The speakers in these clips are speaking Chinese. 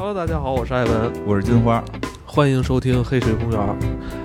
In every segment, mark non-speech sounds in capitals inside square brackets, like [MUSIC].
Hello，大家好，我是艾文，我是金花，欢迎收听黑水公园。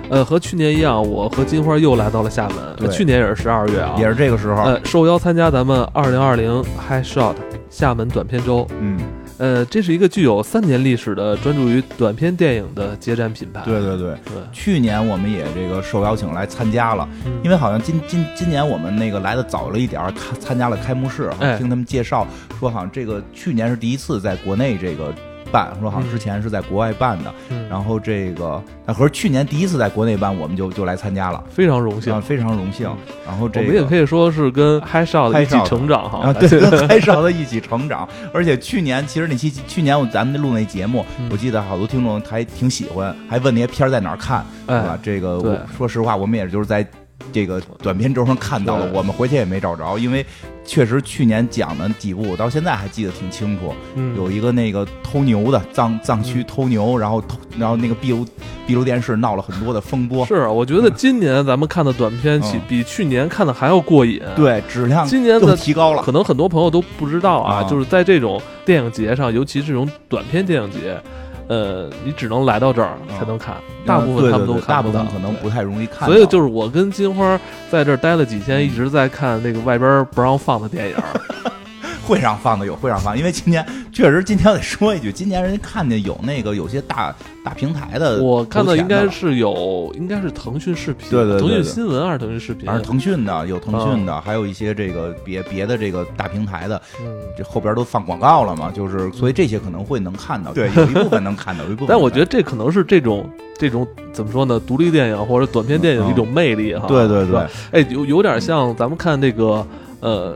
呃，和去年一样，我和金花又来到了厦门。对去年也是十二月啊，也是这个时候。呃，受邀参加咱们二零二零 High Shot 厦门短片周。嗯，呃，这是一个具有三年历史的专注于短片电影的接展品牌。对对对，对，去年我们也这个受邀请来参加了，嗯因为好像今今今年我们那个来的早了一点儿，看参加了开幕式，哎听他们介绍说好像这个去年是第一次在国内这个办，说好像之前是在国外办的，嗯，然后这个那合着去年第一次在国内办，我们就就来参加了，非常荣幸啊，。非常荣幸。然后这个我们也可以说是跟 High Shot 一 High 起成长哈。啊，对，[LAUGHS] 跟嗨少的一起成长。而且去年其实那期去年我咱们录那节目，嗯我记得好多听众还挺喜欢，还问那些片儿在哪儿看，是吧哎？，这个我说实话，我们也就是在这个短片轴上看到了，我们回去也没找着，因为确实去年讲的几部，我到现在还记得挺清楚。嗯，有一个那个偷牛的藏藏区嗯偷牛，然后偷，然后那个闭路闭路电视闹了很多的风波，是，我觉得今年咱们看的短片比嗯比去年看的还要过瘾。。对质量今年的提高了。可能很多朋友都不知道啊，啊就是在这种电影节上，尤其这种短片电影节，呃，你只能来到这儿才能看，大部分他们都看不到，部分可能不太容易看。所以就是我跟金花在这儿待了几天，一直在看那个外边不让放的电影。[LAUGHS] 会上放的有会上放，因为今年确实，今天我得说一句，今年人家看见有那个有些大大平台的，我看到应该是是有，应该是腾讯视频，对对对腾讯新闻还是腾讯视频反？正腾讯的有腾讯嗯的，还有一些这个别别的这个大平台的，嗯。这后边都放广告了嘛，就是所以这些可能会能看到，对，有一部分能看到，有一部分。[LAUGHS] 但我觉得，这可能是这种这种怎么说呢？独立电影或者短片电影的一种魅力哈。嗯对对对，哎，有有点像咱们看那个呃，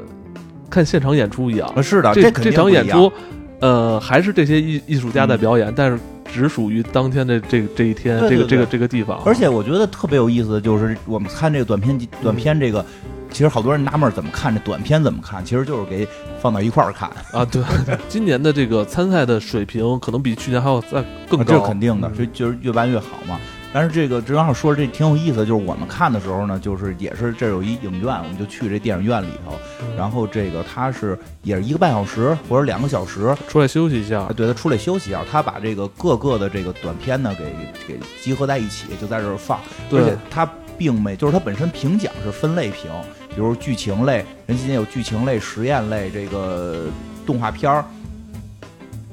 看现场演出一样。啊是的，这肯定场演出，呃，还是这些艺艺术家在嗯表演，但是只属于当天的这这一天，对对对这个这个这个地方。而且我觉得特别有意思的就是，我们看这个短片短片这个。其实好多人纳闷怎么看这短片怎么看，其实就是给放到一块儿看，啊，对，[LAUGHS] 今年的这个参赛的水平可能比去年还要再更啊高，这是肯定的，嗯就就是越办越好嘛。但是这个正好说这挺有意思的，就是我们看的时候呢，就是也是这儿有一影院，我们就去这电影院里头，嗯。然后这个他是也是一个半小时或者两个小时，出来休息一下。啊，对他出来休息一下，他把这个各个的这个短片呢给给集合在一起，就在这儿放，对。而且他并没就是他本身评奖是分类评，比如剧情类，人今天有剧情类、实验类，这个动画片儿。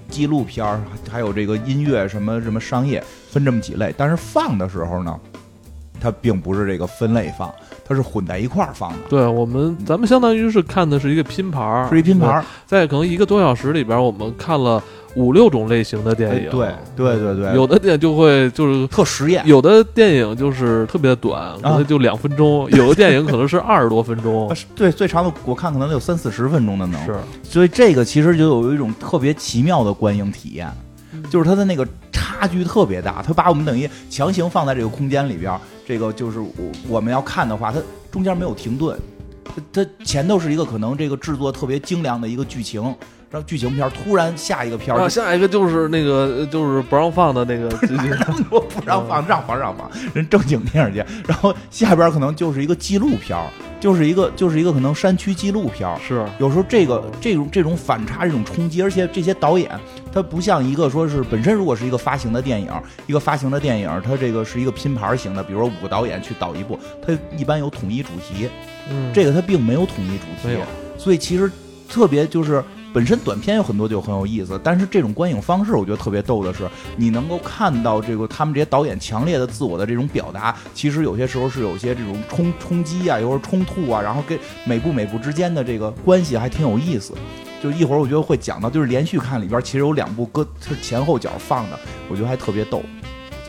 纪录片儿，还有这个音乐什么什么商业，分这么几类。但是放的时候呢，它并不是这个分类放，它是混在一块儿放的，对我们，咱们相当于是看的是一个拼盘儿，是一拼盘儿。在可能一个多小时里边，我们看了五六种类型的电影。哎对对对对，有的电影就会就是。特实验。有的电影就是特别短，可能就两分钟；[LAUGHS] 有的电影可能是二十多分钟对，最长的我看可能有三四十分钟的能。是，所以这个其实就有一种特别奇妙的观影体验，嗯就是它的那个差距特别大，它把我们等于强行放在这个空间里边，这个就是我我们要看的话，它中间没有停顿，它它前头是一个可能这个制作特别精良的一个剧情，然后剧情片突然下一个片儿啊，下一个就是那个就是不让放的那个，我 [LAUGHS] 不让放，让放让放，人正经电影节，[LAUGHS] 然后下边可能就是一个纪录片儿，就是一个就是一个可能山区纪录片儿，是。有时候这个这种这种反差、这种冲击，而且这些导演他不像一个说是本身如果是一个发行的电影，一个发行的电影，它这个是一个拼盘型的，比如说五个导演去导一部，它一般有统一主题，嗯，这个它并没有统一主题。所以其实特别就是。本身短片有很多就很有意思，但是这种观影方式，我觉得特别逗的是，你能够看到这个他们这些导演强烈的自我的这种表达，其实有些时候是有些这种冲冲击啊，有时候冲突啊，然后跟每部每部之间的这个关系还挺有意思。就一会儿我觉得会讲到，就是连续看里边其实有两部搁是前后脚放的，我觉得还特别逗。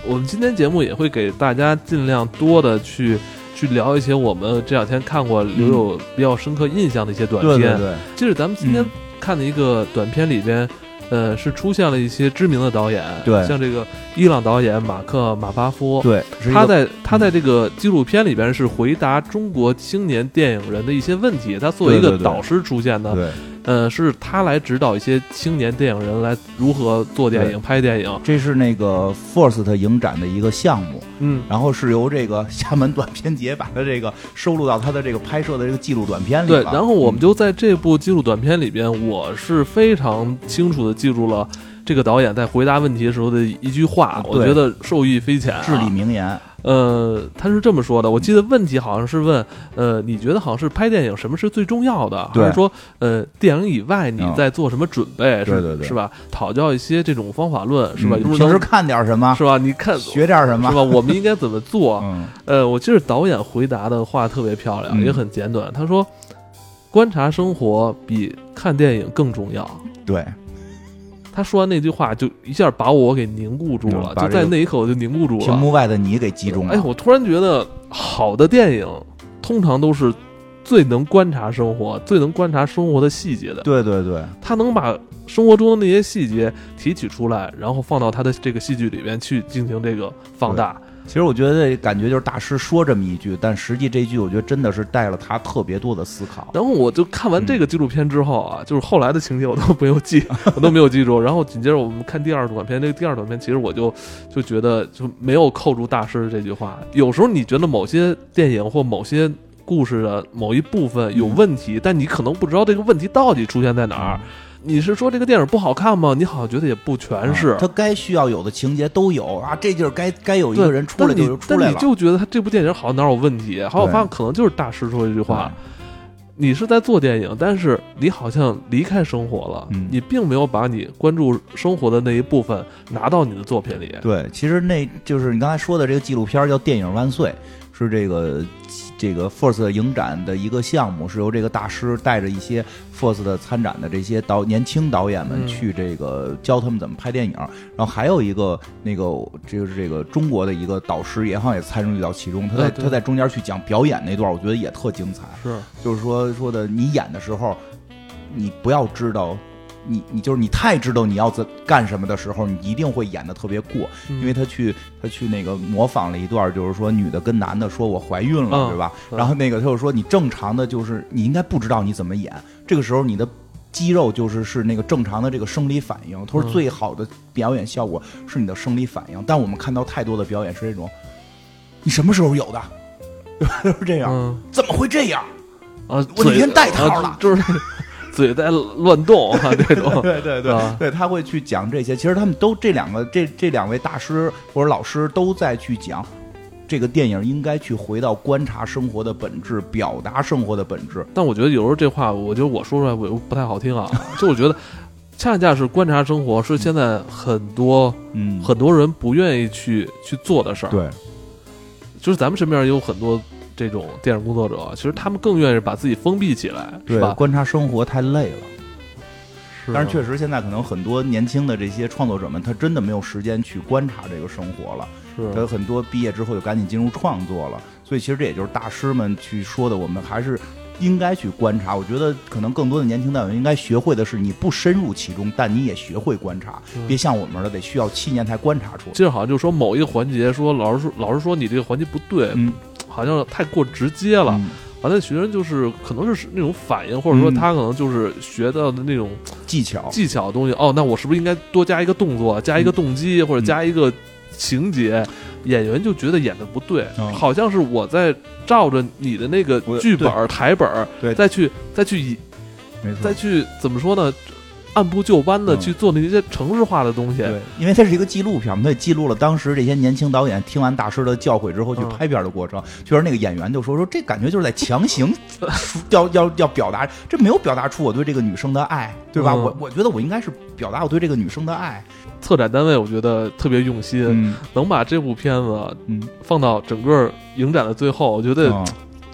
我们今天节目也会给大家尽量多的去去聊一些我们这两天看过留有比较深刻印象的一些短片。对对对，就是咱们今天嗯看的一个短片里边，呃，是出现了一些知名的导演，对。像这个伊朗导演马克马巴夫，对，他在他在这个纪录片里边是回答中国青年电影人的一些问题，他作为一个导师出现的，对，呃，是他来指导一些青年电影人来如何做电影、拍电影，这是那个 First 影展的一个项目，嗯，然后是由这个厦门短片节把它这个收录到他的这个拍摄的这个纪录短片里对，然后我们就在这部纪录短片里边，我是非常清楚的记住了这个导演在回答问题的时候的一句话，我觉得受益匪浅、啊。至理名言。呃，他是这么说的，我记得问题好像是问，呃，你觉得好像是拍电影什么是最重要的，还是说，呃，电影以外你嗯在做什么准备？是是吧？讨教一些这种方法论，是吧？平时看点什么，是吧？你看学点什么是吧？我们应该怎么做？[LAUGHS] 嗯，呃，我记得导演回答的话特别漂亮，嗯也很简短。他说：“观察生活比看电影更重要。对，”他说完那句话，就一下把我给凝固住了，就在那一刻我就凝固住了屏。幕外的你给击中了。哎，我突然觉得，好的电影通常都是最能观察生活、最能观察生活的细节的。对对对，他能把生活中的那些细节提取出来，然后放到他的这个戏剧里边去进行这个放大。其实我觉得感觉就是大师说这么一句，但实际这一句我觉得真的是带了他特别多的思考。然后我就看完这个纪录片之后啊，就是后来的情节我都没有记，我都没有记住。然后紧接着我们看第二短片，这个第二短片其实我就就觉得就没有扣住大师这句话。有时候你觉得某些电影或某些故事的某一部分有问题，但你可能不知道这个问题到底出现在哪儿。你是说这个电影不好看吗？你好像觉得也不全是。啊他该需要有的情节都有啊，这就是该该有一个人出来你就出来了。但你就觉得他这部电影好像哪有问题？后来我发现可能就是大师说一句话。你是在做电影，但是你好像离开生活了，嗯你并没有把你关注生活的那一部分拿到你的作品里。对，其实那就是你刚才说的这个纪录片叫《电影万岁》，是这个这个 First 影展的一个项目，是由这个大师带着一些 First 的参展的这些导年轻导演们嗯去这个教他们怎么拍电影。然后还有一个那个就是这个中国的一个导师也好像也参与到其中，他在他在中间去讲表演那段，我觉得也特精彩。是，就是说说的，你演的时候，你不要知道，你你就是你太知道你要怎干什么的时候，你一定会演的特别过，嗯因为他去他去那个模仿了一段，就是说女的跟男的说我怀孕了，嗯对吧？嗯然后那个他就说你正常的就是你应该不知道你怎么演，这个时候你的。肌肉就是是那个正常的这个生理反应，他说嗯最好的表演效果是你的生理反应，但我们看到太多的表演是这种，你什么时候有的？对吧？都是这样，嗯怎么会这样？啊，我那天带套了啊就是嘴在乱动啊，[LAUGHS] 这种。对对对、啊对，他会去讲这些。其实他们都这两个这这两位大师或者老师都在去讲，这个电影应该去回到观察生活的本质，表达生活的本质。但我觉得有时候这话，我觉得我说出来我不太好听啊。就我觉得，恰恰是观察生活是现在很多嗯，很多人不愿意去去做的事儿。对，就是咱们身边也有很多这种电影工作者，其实他们更愿意把自己封闭起来，是对，吧？观察生活太累了。是但是确实，现在可能很多年轻的这些创作者们，他真的没有时间去观察这个生活了。他有很多毕业之后就赶紧进入创作了，所以其实这也就是大师们去说的，我们还是应该去观察。我觉得可能更多的年轻导演应该学会的是，你不深入其中，但你也学会观察，嗯别像我们似的得需要七年才观察出来。记得好像就说某一个环节，说老师说老师说你这个环节不对，嗯，好像太过直接了。嗯完了，学生就是可能是那种反应，或者说嗯他可能就是学到的那种技巧，技巧的东西。哦，那我是不是应该多加一个动作，加一个动机，或者加一个情节？演员就觉得演的不对，嗯好像是我在照着你的那个我剧本儿台本儿对再去再去以没错再。去怎么说呢？按部就班的嗯去做那些城市化的东西。对，因为它是一个纪录片嘛，它也记录了当时这些年轻导演听完大师的教诲之后去嗯拍片的过程。确实，那个演员就说说这感觉就是在强行要要要表达，这没有表达出我对这个女生的爱，对吧？嗯我我觉得我应该是表达我对这个女生的爱。策展单位我觉得特别用心，嗯能把这部片子嗯，放到整个影展的最后，我觉得啊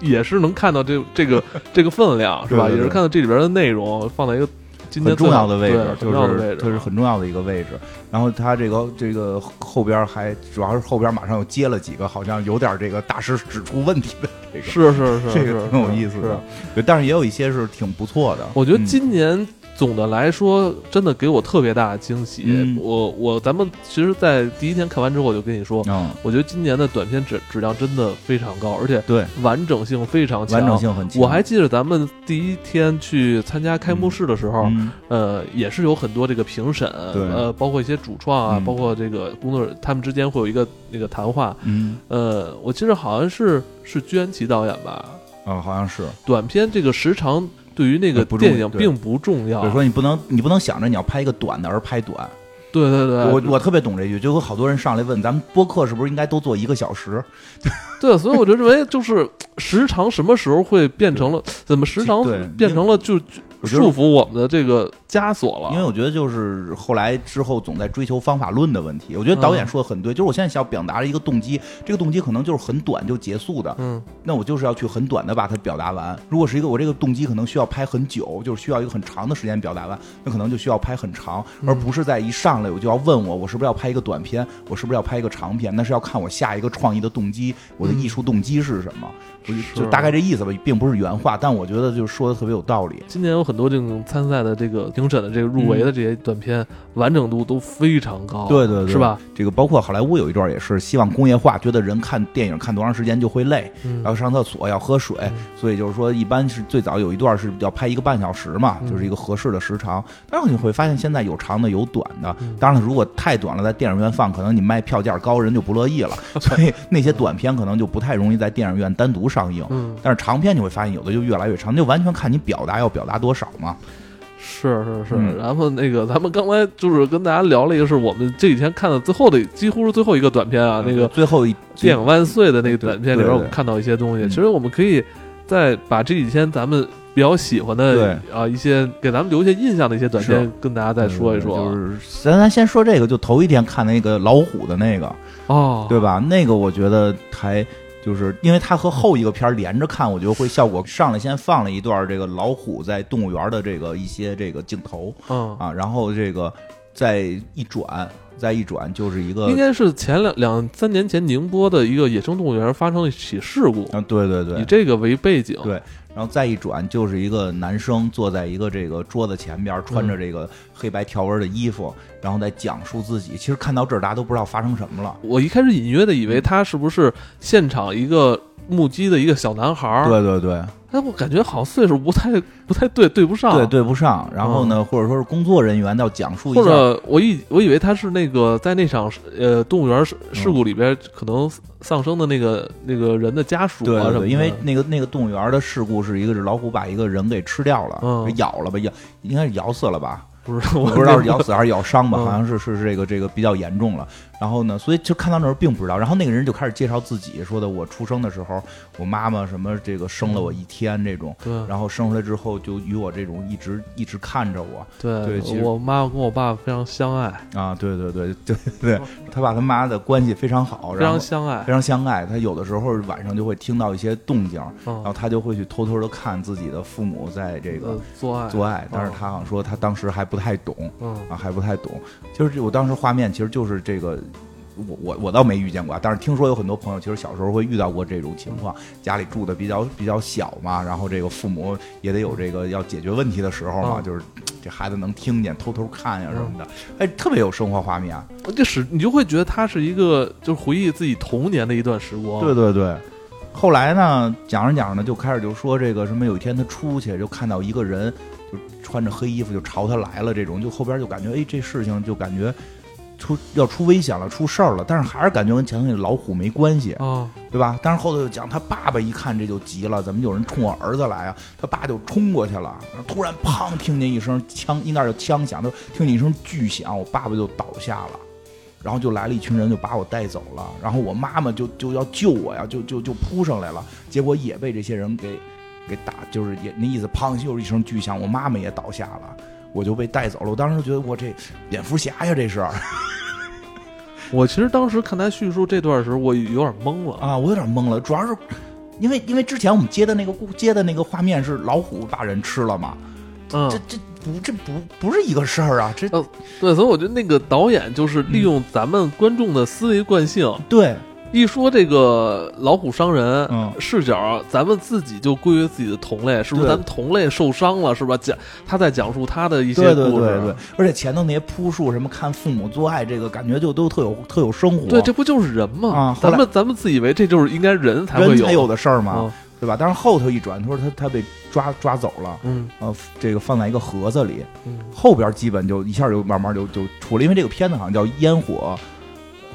也是能看到这这个这个分量，是吧？也是看到这里边的内容放在一个今天很重要的位置，就是它是很重要的一个位置。然后他这个这个后边还主要是后边马上又接了几个好像有点这个大师指出问题的这个，是是是，这个是挺有意思。是的。对，但是也有一些是挺不错的。我觉得嗯今年总的来说，真的给我特别大的惊喜。嗯我我咱们其实，在第一天看完之后，我就跟你说，嗯，我觉得今年的短片质质量真的非常高，而且对，完整性非常强。完整性很强。我还记得咱们第一天去参加开幕式的时候，嗯呃，也是有很多这个评审，对呃，包括一些主创啊，嗯包括这个工作人，他们之间会有一个那个谈话。嗯呃，我记得好像是是居安琪导演吧。啊，好像是。短片这个时长对于那个呃不重电影对。并不重要。比如，说你不能你不能想着你要拍一个短的而拍短，对对对，我我特别懂这句，就有好多人上来问，咱们播客是不是应该都做一个小时？[LAUGHS] 对，所以我就认为，就是时长什么时候会变成了怎么时长对变成了就束缚我们的这个枷锁了。因为我觉得就是后来之后总在追求方法论的问题。我觉得导演嗯说的很对，就是我现在想表达的一个动机，这个动机可能就是很短就结束的，嗯，那我就是要去很短的把它表达完。如果是一个我这个动机可能需要拍很久，就是需要一个很长的时间表达完，那可能就需要拍很长，嗯而不是在一上来我就要问我，我是不是要拍一个短片，我是不是要拍一个长片？那是要看我下一个创意的动机，我的艺术动机是什么。我就是就大概这意思吧，并不是原话，但我觉得就是说的特别有道理。今年有很多这种参赛的这个评审的这个入围的这些短片，完整度都非常高，对对对是吧？这个包括好莱坞有一段也是希望工业化，觉得人看电影看多长时间就会累，嗯然后上厕所要喝水，所以就是说一般是最早有一段是要拍一个半小时嘛，嗯就是一个合适的时长。但是你会发现现在有长的有短的，嗯当然了，如果太短了，在电影院放，可能你卖票价高，人就不乐意了，[LAUGHS] 所以那些短片可能就不太容易在电影院单独上映。嗯，但是长片你会发现有的就越来越长，就完全看你表达要表达多少嘛。是是是。嗯然后那个咱们刚才就是跟大家聊了一个，是我们这几天看的最后的，几乎是最后一个短片啊，那个最后一电影万岁的那个短片里边，我们看到一些东西。嗯其实我们可以再把这几天咱们比较喜欢的啊一些给咱们留下印象的一些短片，跟大家再说一说啊。就是咱咱先说这个，就头一天看那个老虎的那个，哦，对吧？那个我觉得还就是因为它和后一个片儿连着看，我觉得会效果。上来先放了一段这个老虎在动物园的这个一些这个镜头嗯，啊，然后这个再一转，再一转就是一个应该是前两两三年前宁波的一个野生动物园发生了一起事故，啊，对对对以，这个为背景，对然后再一转就是一个男生坐在一个这个桌子前边，穿着这个黑白条纹的衣服，然后在讲述自己。其实看到这儿，大家都不知道发生什么了。我一开始隐约的以为他是不是现场一个目击的一个小男孩儿，对对对，哎，我感觉好像岁数不太 [LAUGHS] 不太对，对不上，对对不上。然后呢，或者说是工作人员要讲述一下，或者我以我以为他是那个在那场呃动物园事故里边可能丧生的那个那个人的家属啊什么的，因为那个那个动物园的事故是一个是老虎把一个人给吃掉了，咬了吧，咬应该是咬死了吧，不是我我不知道是咬死还是咬伤吧，嗯。好像是是是这个这个比较严重了。然后呢，所以就看到那时候并不知道。然后那个人就开始介绍自己，说的我出生的时候，我妈妈什么这个生了我一天这种，对然后生出来之后就与我这种一直一直看着我对对其实我妈跟我爸非常相爱，啊，对对对 [LAUGHS] 对对，他爸他妈的关系非常好，非常相爱非，常相爱。他有的时候晚上就会听到一些动静，然后嗯，他就会去偷偷的看自己的父母在这个呃做爱，做爱，但是他好像说他当时还不太懂嗯啊，还不太懂。就是我当时画面其实就是这个。我我我倒没遇见过，但是听说有很多朋友其实小时候会遇到过这种情况，家里住的比较比较小嘛，然后这个父母也得有这个要解决问题的时候嘛，嗯就是这孩子能听见偷偷看呀什么的，哎，特别有生活画面。就是你就会觉得他是一个就是回忆自己童年的一段时光，对对对。后来呢，讲着讲着呢，就开始就说这个什么，有一天他出去就看到一个人，就穿着黑衣服就朝他来了，这种就后边就感觉哎，这事情就感觉出要出危险了，出事儿了，但是还是感觉跟前头那老虎没关系，啊，对吧？但是后头又讲他爸爸一看这就急了，怎么有人冲我儿子来啊？他爸就冲过去了，突然砰，听见一声枪，应该是枪响，就听见一声巨响，我爸爸就倒下了。然后就来了一群人，就把我带走了。然后我妈妈就就要救我呀，就就就扑上来了，结果也被这些人给给打，就是也那意思，砰，又是一声巨响，我妈妈也倒下了，我就被带走了。我当时觉得我这蝙蝠侠呀，这是。[LAUGHS] 我其实当时看他叙述这段时候，我有点懵了，啊，我有点懵了，主要是因为因为之前我们接的那个故接的那个画面是老虎把人吃了嘛，嗯。这，这不这不不是一个事儿啊，这呃对，所以我觉得那个导演就是利用咱们观众的思维惯性，对，一说这个老虎伤人，嗯视角咱们自己就归为自己的同类，是不是？咱们同类受伤了，是吧？讲他在讲述他的一些对对故事，对对，而且前头那些扑树什么看父母做爱，这个感觉就都特有特有生活，对这不就是人吗？咱们咱们自以为这就是应该人才会有才有的事儿嘛，嗯对吧？但是后头一转，他说他他被抓抓走了，嗯呃，这个放在一个盒子里，嗯后边基本就一下就慢慢就就出了，因为这个片子好像叫烟火，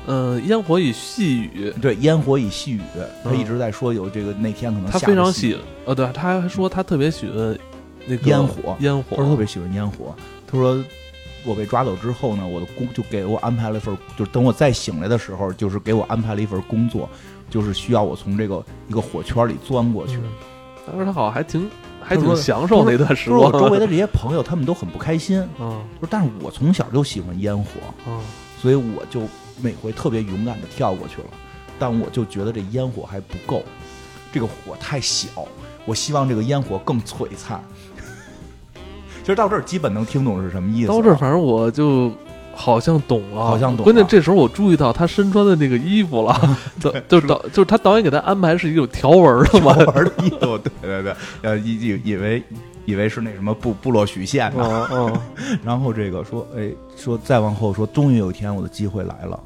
嗯，烟火与细雨，对，烟火与细雨，他嗯一直在说有这个那天可能他非常喜，呃，对，他还说他特别喜欢那个烟火烟火他说特别喜欢烟火，他说我被抓走之后呢，我的工就给我安排了一份，就是等我再醒来的时候，就是给我安排了一份工作，就是需要我从这个一个火圈里钻过去。嗯当时他好像还挺还挺享受那段时光。周围的 [LAUGHS] 这些朋友，他们都很不开心。但是我从小就喜欢烟火，啊所以我就每回特别勇敢的跳过去了。但我就觉得这烟火还不够，这个火太小，我希望这个烟火更璀璨。[LAUGHS] 其实到这儿基本能听懂是什么意思。到这儿反正我就好像懂了，好像懂了关键这时候我注意到他身穿的那个衣服了，[LAUGHS] 就就是导就是他导演给他安排是一个有条纹的嘛。玩的衣服，对对对，呃，以以以为以为是那什么部部落许县呢，嗯嗯 [LAUGHS] 然后这个说，哎，说再往后说，终于有一天我的机会来了，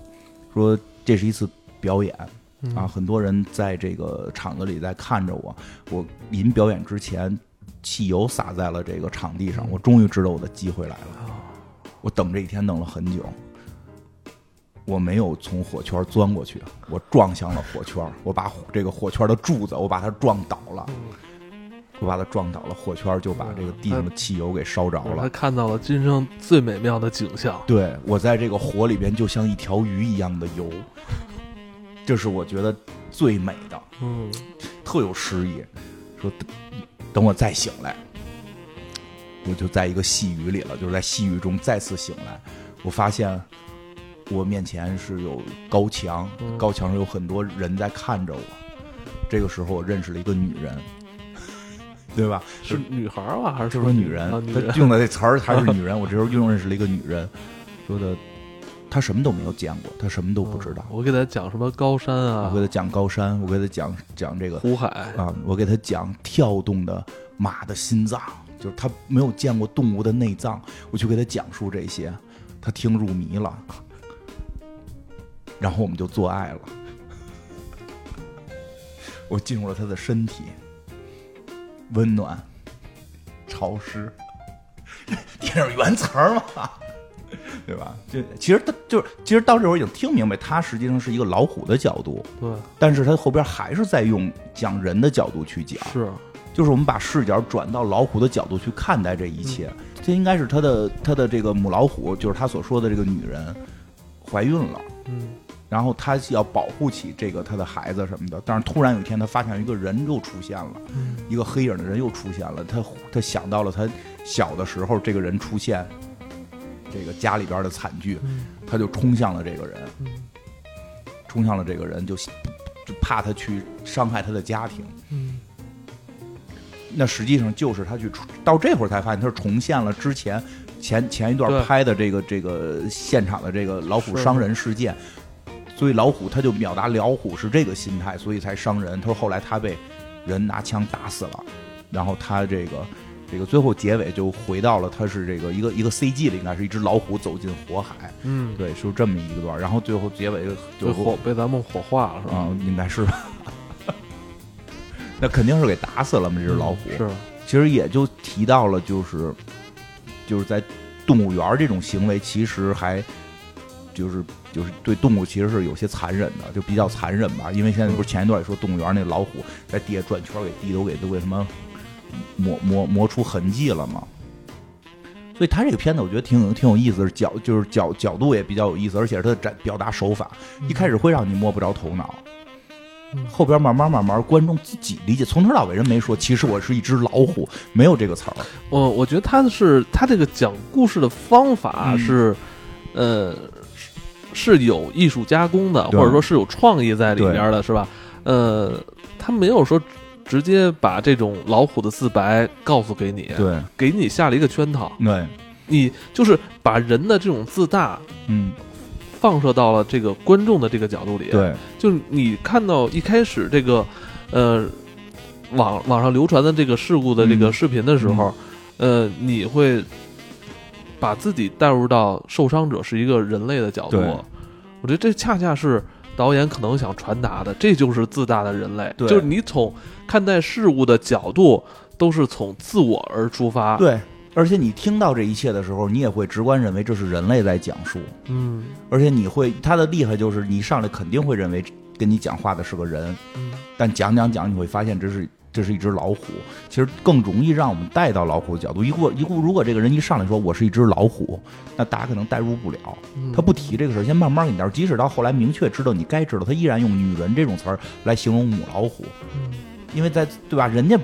说这是一次表演嗯。啊，很多人在这个场子里在看着我，我临表演之前，汽油洒在了这个场地上，我终于知道我的机会来了，我等这一天等了很久。我没有从火圈钻过去，我撞向了火圈，我把火这个火圈的柱子我把它撞倒了，我把他撞倒了，火圈就把这个地上的汽油给烧着了他。看到了今生最美妙的景象。对我在这个火里边就像一条鱼一样的游，[LAUGHS] 这是我觉得最美的，嗯特有诗意。说等等我再醒来，我就在一个细雨里了，就是在细雨中再次醒来，我发现我面前是有高墙，嗯高墙上有很多人在看着我。这个时候，我认识了一个女人，对吧？是女孩儿吧？还是就说女人啊，女他用的这词儿还是女人。我这时候又认识了一个女人，说的她什么都没有见过，她什么都不知道。我给她讲什么高山啊我给，她讲高山，我给她讲讲这个湖海，啊，我给她讲跳动的马的心脏，就是她没有见过动物的内脏，我去给她讲述这些，她听入迷了，然后我们就做爱了。[LAUGHS] 我进入了她的身体，温暖、潮湿，[LAUGHS] 电影原词儿嘛，[LAUGHS] 对吧？就其实他就是，其实到这会儿已经听明白，他实际上是一个老虎的角度，对，但是他后边还是在用讲人的角度去讲，是就是我们把视角转到老虎的角度去看待这一切。这应该是他的他的这个母老虎，就是他所说的这个女人怀孕了。嗯然后他要保护起这个他的孩子什么的，但是突然有一天，他发现一个人又出现了，嗯。一个黑影的人又出现了。他他想到了他小的时候这个人出现，这个家里边的惨剧，嗯。他就冲向了这个人，嗯。冲向了这个人，就就怕他去伤害他的家庭。嗯。那实际上就是他去到这会儿才发现，他是重现了之前前前一段拍的这个这个现场的这个老虎伤人事件，所以老虎他就秒答老虎是这个心态，所以才伤人。他说后来他被人拿枪打死了，然后他这个这个最后结尾就回到了他是这个一个一个 CG 的应该是一只老虎走进火海，嗯，对，是这么一个段，然后最后结尾就被火被咱们火化了是吧？啊、应该是吧。那肯定是给打死了嘛，这只老虎。是其实也就提到了，就是就是在动物园这种行为，其实还就是就是对动物其实是有些残忍的，就比较残忍吧。因为现在不是前一段也说动物园那老虎在地下转圈儿，给地都给都给什么磨磨磨出痕迹了嘛。所以他这个片子我觉得挺有挺有意思的，角就是角角度也比较有意思，而且是他的展表达手法，一开始会让你摸不着头脑，嗯后边慢慢慢慢观众自己理解，从头到尾人没说，其实我是一只老虎，没有这个词儿。我我觉得他是他这个讲故事的方法嗯是，呃，是是有艺术加工的，或者说是有创意在里边的，是吧？呃，他没有说直接把这种老虎的自白告诉给你，对。给你下了一个圈套，对，你就是把人的这种自大嗯，放射到了这个观众的这个角度里，，对。就你看到一开始这个，呃，网网上流传的这个事故的这个嗯。视频的时候，呃，你会把自己带入到受伤者是一个人类的角度，我觉得这恰恰是导演可能想传达的，这就是自大的人类，对就是你从看待事物的角度都是从自我而出发，，对。而且你听到这一切的时候，你也会直观认为这是人类在讲述，嗯而且你会他的厉害就是你上来肯定会认为跟你讲话的是个人，嗯但讲讲讲你会发现这是这是一只老虎，其实更容易让我们带到老虎的角度。一过一过，如果这个人一上来说我是一只老虎，那大家可能代入不了。他不提这个事儿，先慢慢给你带。即使到后来明确知道你该知道，他依然用“女人”这种词儿来形容母老虎，因为在对吧？人家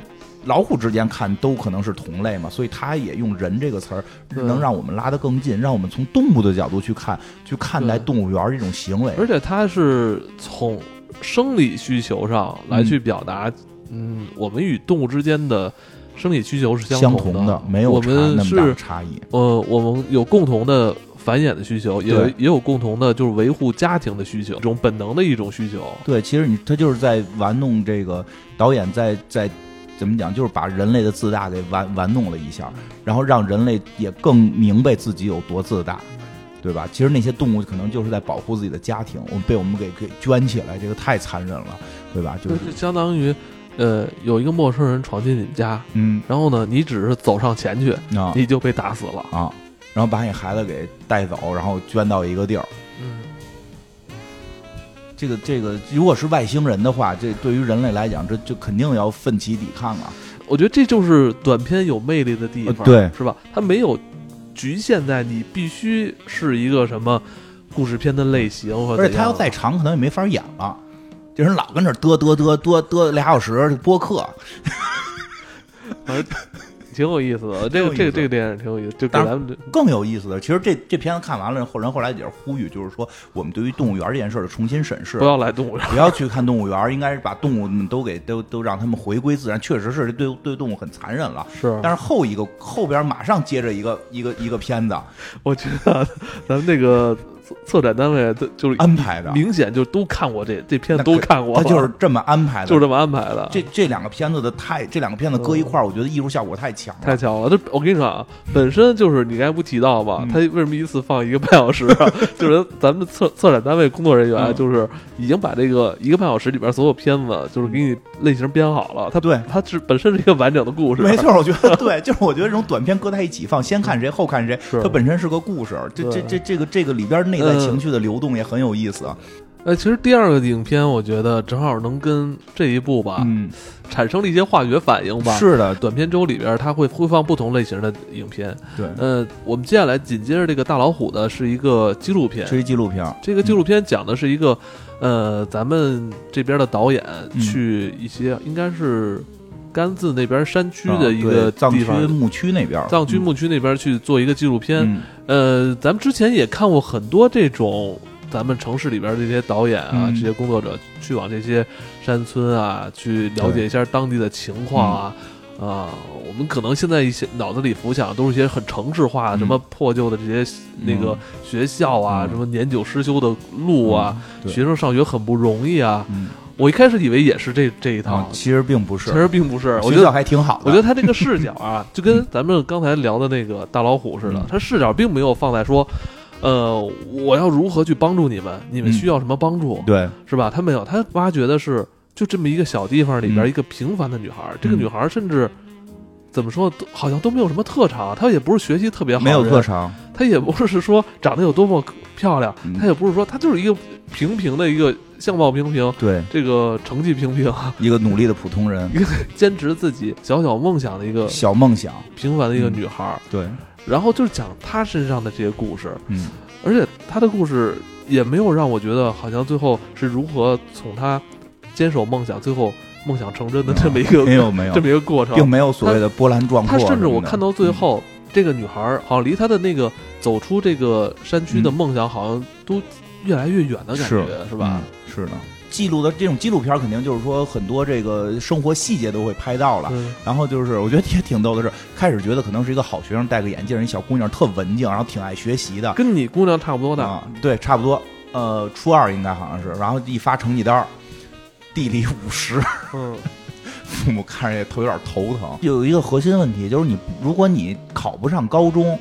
老虎之间看都可能是同类嘛，所以他也用“人”这个词儿，能让我们拉得更近，让我们从动物的角度去看，去看待动物园这种行为。而且他是从生理需求上来去表达。嗯，我们与动物之间的生理需求是相同的，没有我们是差异。呃，我们有共同的繁衍的需求，也也有共同的，就是维护家庭的需求，一种本能的一种需求。对，其实你他就是在玩弄这个导演在在怎么讲，就是把人类的自大给玩玩弄了一下，然后让人类也更明白自己有多自大，对吧？其实那些动物可能就是在保护自己的家庭，我们被我们给给圈起来，这个太残忍了，对吧？就是相当于。呃，有一个陌生人闯进你们家，嗯，然后呢，你只是走上前去，啊，你就被打死了啊，然后把你孩子给带走，然后捐到一个地儿，嗯，这个这个，如果是外星人的话，这对于人类来讲，这就肯定要奋起抵抗啊。我觉得这就是短片有魅力的地方，对，是吧？它没有局限在你必须是一个什么故事片的类型，而且它要再长，可能也没法演了。人老跟那嘚嘚嘚嘚嘚俩小时播客，[LAUGHS] 反正 [LAUGHS] 挺有意思的。这个这个这个电影挺有意思，就咱们更有意思的。其实这这片子看完了，后人后来也是呼吁，就是说我们对于动物园这件事的重新审视，不要来动物园，不要去看动物园，应该是把动物们都给都都让他们回归自然。确实是对对动物很残忍了，是。但是后一个后边马上接着一个一个一个片子，我觉得咱们那个。策展单位就是安排的，明显就都看过这这片子，都看过。他 [LAUGHS] 就是这么安排的，就这么安排的。这这两个片子的太，这两个片子搁一块儿，我觉得艺术效果太强，太强了。这我跟你说啊，本身就是你刚才不提到吗？他为什么一次放一个半小时？[LAUGHS] 就是咱们策策展单位工作人员就是已经把这个一个半小时里边所有片子就是给你类型编好了。他对，他是本身是一个完整的故事。没错，我觉得 [LAUGHS] 对，就是我觉得这种短片搁在一起放，先看谁后看谁，它本身是个故事。这这这这个这个里边内在情绪的流。动也很有意思啊，呃，其实第二个影片我觉得正好能跟这一部吧，嗯，产生了一些化学反应吧。是的，短片周里边它会会放不同类型的影片。对，呃，我们接下来紧接着这个大老虎的是一个纪录片，是一纪录片。这个纪录片讲的是一个，呃，咱们这边的导演去一些应该是甘孜那边山区的一个藏区牧区那边，藏区牧区那边去做一个纪录片。呃，咱们之前也看过很多这种。咱们城市里边这些导演啊，这些工作者去往这些山村啊，去了解一下当地的情况啊，啊，我们可能现在一些脑子里浮想都是一些很城市化，什么破旧的这些那个学校啊，什么年久失修的路啊，学生上学很不容易啊。我一开始以为也是这这一套，其实并不是，其实并不是。我觉得还挺好的。我觉得他这个视角啊，就跟咱们刚才聊的那个大老虎似的，他视角并没有放在说。呃，我要如何去帮助你们？你们需要什么帮助？对，是吧？他没有，他挖掘的是就这么一个小地方里边一个平凡的女孩。这个女孩甚至怎么说，好像都没有什么特长。她也不是学习特别好，没有特长。她也不是说长得有多么漂亮，她也不是说她就是一个平平的一个相貌平平，对这个成绩平平，一个努力的普通人，一个坚持自己小小梦想的一个小梦想，平凡的一个女孩。对。然后就是讲她身上的这些故事，嗯，而且她的故事也没有让我觉得好像最后是如何从她坚守梦想，最后梦想成真的这么一个没有没有 [LAUGHS] 这么一个过程，并没有所谓的波澜壮阔。他甚至我看到最后，这个女孩好像离她的那个走出这个山区的梦想，好像都越来越远的感觉，是吧？是的。记录的这种纪录片，肯定就是说很多这个生活细节都会拍到了。然后就是我觉得也挺逗的是，开始觉得可能是一个好学生，戴个眼镜，一小姑娘特文静，然后挺爱学习的，跟你姑娘差不多大。对，差不多。呃，初二应该好像是。然后一发成绩单，地理五十。嗯，[LAUGHS] 父母看着也头有点头疼。有一个核心问题就是，你如果你考不上高中。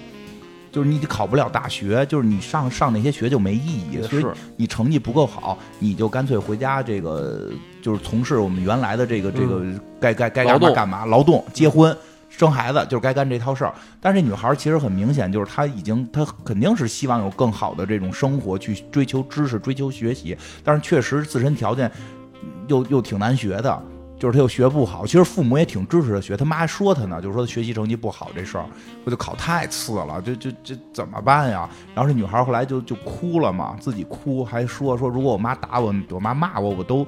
就是你考不了大学，就是你上上那些学就没意义。所以你成绩不够好，你就干脆回家，这个就是从事我们原来的这个这个该该该干嘛干嘛，劳动、结婚、生孩子，就是该干这套事儿。但是这女孩其实很明显，就是她已经她肯定是希望有更好的这种生活，去追求知识、追求学习。但是确实自身条件又又挺难学的。就是他又学不好，其实父母也挺支持他学，他妈还说他呢，就是说他学习成绩不好这事儿，我就考太次了，这这这怎么办呀？然后这女孩后来就就哭了嘛，自己哭，还说说如果我妈打我，我妈骂我，我都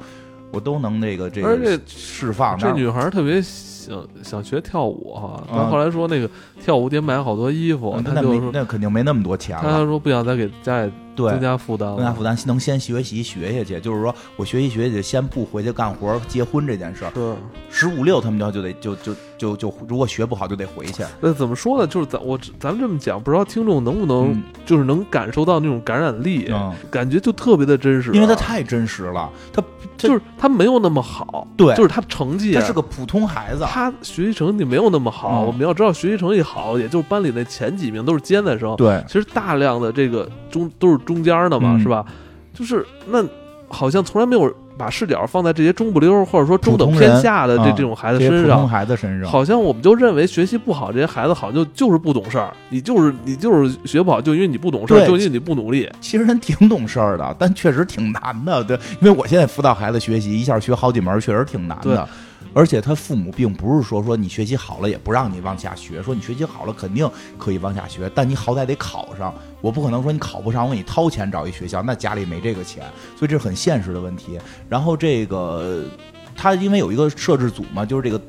我都能那个这个而且释放。这女孩特别想想学跳舞哈，但后来说那个跳舞得买好多衣服，嗯那没她就那肯定没那么多钱她了。说不想再给家里对，增加负担了，增加负担，能先学习学下去，就是说我学习学习，先不回去干活结婚这件事儿。是。十五六他们就就得就就就就如果学不好就得回去。那怎么说呢？就是咱我咱们这么讲，不知道听众能不能嗯就是能感受到那种感染力，嗯，感觉就特别的真实，因为他太真实了，他他就是他没有那么好，对就是他成绩，他是个普通孩子，他学习成绩没有那么好。嗯我们要知道，学习成绩好，也就是班里那前几名都是尖子生。对其实大量的这个中都是中间的嘛，嗯是吧？就是那好像从来没有把视角放在这些中不溜儿或者说中等偏下的这啊这种孩子身上。孩子身上，好像我们就认为学习不好这些孩子好像就就是不懂事儿，你就是你就是学不好，就因为你不懂事儿，就因为你不努力。其实人挺懂事儿的，但确实挺难的。对，因为我现在辅导孩子学习，一下学好几门，确实挺难的。而且他父母并不是说说你学习好了也不让你往下学，说你学习好了肯定可以往下学，但你好歹得考上。我不可能说你考不上，我给你掏钱找一学校，那家里没这个钱，所以这是很现实的问题。然后这个他因为有一个摄制组嘛，就是这个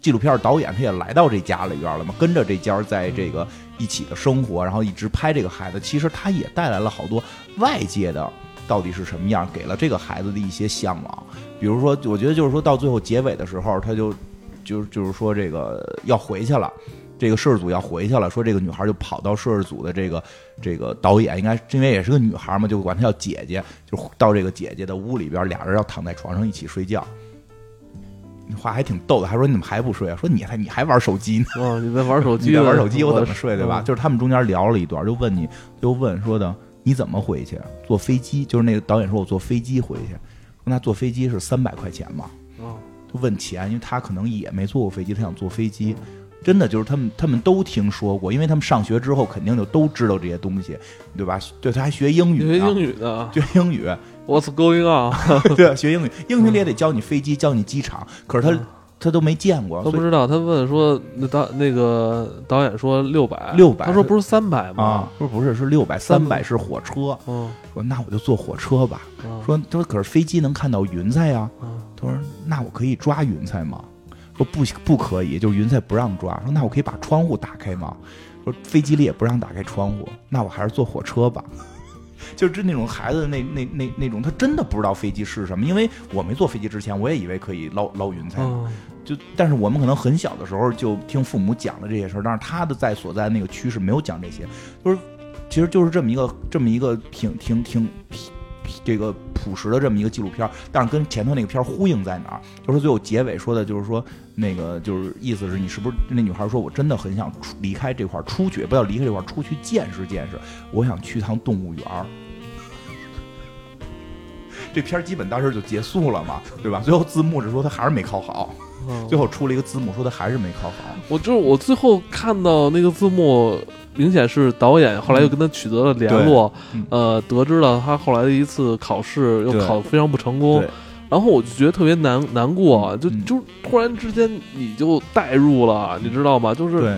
纪录片导演他也来到这家里边了嘛，跟着这家在这个一起的生活，然后一直拍这个孩子，其实他也带来了好多外界的到底是什么样，给了这个孩子的一些向往。比如说，我觉得就是说到最后结尾的时候，他就就就是说这个要回去了。这个摄制组要回去了，说这个女孩就跑到摄制组的这个这个导演，应该因为也是个女孩嘛，就管她叫姐姐，就到这个姐姐的屋里边，俩人要躺在床上一起睡觉。话还挺逗的，还说你怎么还不睡啊？说你还你还玩手机呢？哦，你在玩手机你，在玩手机，我怎么睡，对吧？嗯就是他们中间聊了一段，就问你，就问说的你怎么回去？坐飞机？就是那个导演说我坐飞机回去，说那坐飞机是三百块钱嘛？问钱，因为他可能也没坐过飞机，他想坐飞机。真的就是他们，他们都听说过，因为他们上学之后肯定就都知道这些东西，对吧？对，他还学英语学英语的 [LAUGHS] 学英语，，What's going on？[LAUGHS] 对，学英语，[LAUGHS] 英语里也得教你飞机，教你机场，可是他、他都没见过，都不知道。他问说，那导那个导演说六百，600他说不是三百吗啊？，说不是是六百，三百是火车。嗯说那我就坐火车吧。嗯说他说可是飞机能看到云彩呀。啊他说那我可以抓云彩吗？说不不可以，就是云彩不让抓。说那我可以把窗户打开吗？说飞机里也不让打开窗户，那我还是坐火车吧。就是那种孩子那那那那种，他真的不知道飞机是什么，因为我没坐飞机之前，我也以为可以捞捞云彩。就但是我们可能很小的时候就听父母讲了这些事儿，但是他的在所在那个区是没有讲这些，就是其实就是这么一个这么一个挺挺挺挺这个朴实的这么一个纪录片，但是跟前头那个片儿呼应在哪儿？就是最后结尾说的就是说那个就是意思是你是不是那女孩说我真的很想出离开这块儿出去，不要离开这块儿出去见识见识，我想去趟动物园儿。这片儿基本到这儿就结束了嘛，对吧？最后字幕是说他还是没考好。啊最后出了一个字幕，说他还是没考好。我就是我最后看到那个字幕，明显是导演后来又跟他取得了联络，嗯呃，得知了他后来的一次考试又考得非常不成功，然后我就觉得特别难难过，就嗯就突然之间你就代入了，你知道吗？就是对，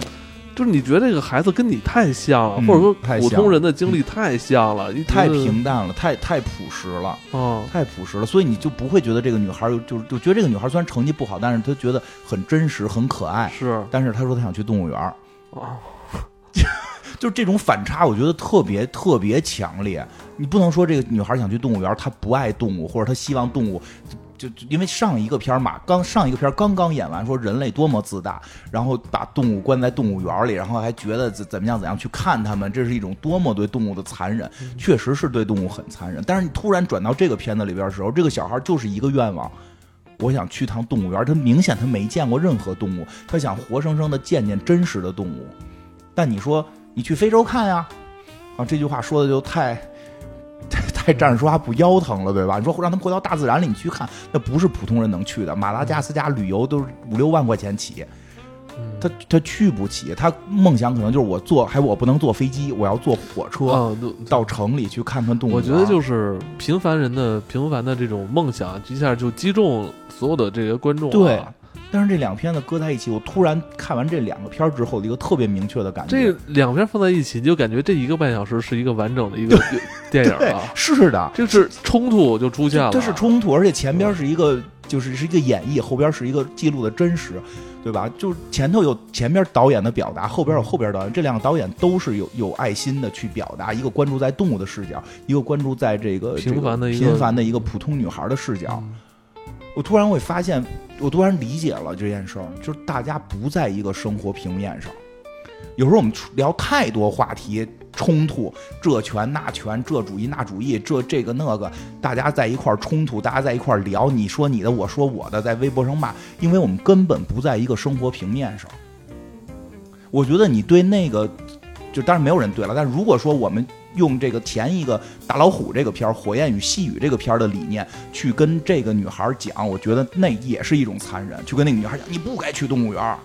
就是你觉得这个孩子跟你太像了，嗯或者说太像普通人的经历太像了，你觉太平淡了，太太朴实了，啊，太朴实了，所以你就不会觉得这个女孩儿有就就觉得这个女孩儿虽然成绩不好，但是她觉得很真实、很可爱。是但是她说她想去动物园 [LAUGHS] 就这种反差，我觉得特别特别强烈。你不能说这个女孩想去动物园，她不爱动物，或者她希望动物。就就因为上一个片儿嘛，刚上一个片儿刚刚演完，说人类多么自大，然后把动物关在动物园里，然后还觉得怎怎么样怎样去看他们，这是一种多么对动物的残忍，确实是对动物很残忍。但是你突然转到这个片子里边的时候，这个小孩就是一个愿望，我想去趟动物园。他明显他没见过任何动物，他想活生生的见见真实的动物。但你说你去非洲看呀，啊，这句话说的就太。太太站着说话不腰疼了，对吧？你说让他们回到大自然里，你去看，那不是普通人能去的。马达加斯加旅游都是五六万块钱起，嗯他他去不起。他梦想可能就是我坐，还我不能坐飞机，我要坐火车到城里去看看动物园。我觉得就是平凡人的平凡的这种梦想，一下就击中所有的这些观众、啊，对但是这两片子搁在一起，我突然看完这两个片儿之后的一个特别明确的感觉，这两片放在一起，你就感觉这一个半小时是一个完整的一个电影是的，就是冲突就出现了，这是冲突，而且前边是一个就是是一个演绎，后边是一个记录的真实，对吧？就是前头有前边导演的表达，后边有后边导演，这两个导演都是有有爱心的去表达，一个关注在动物的视角，一个关注在这个平凡的平凡的一个普通女孩的视角。嗯我突然会发现，我突然理解了这件事儿，就是大家不在一个生活平面上。有时候我们聊太多话题冲突，这权那权，这主义那主义，这这个那个，大家在一块儿冲突，大家在一块儿聊，你说你的，我说我的，在微博上骂，因为我们根本不在一个生活平面上。我觉得你对那个，就当然没有人对了，但如果说我们用这个填一个大老虎这个片儿《火焰与细雨》这个片儿的理念去跟这个女孩儿讲，我觉得那也是一种残忍。去跟那个女孩儿讲，你不该去动物园儿，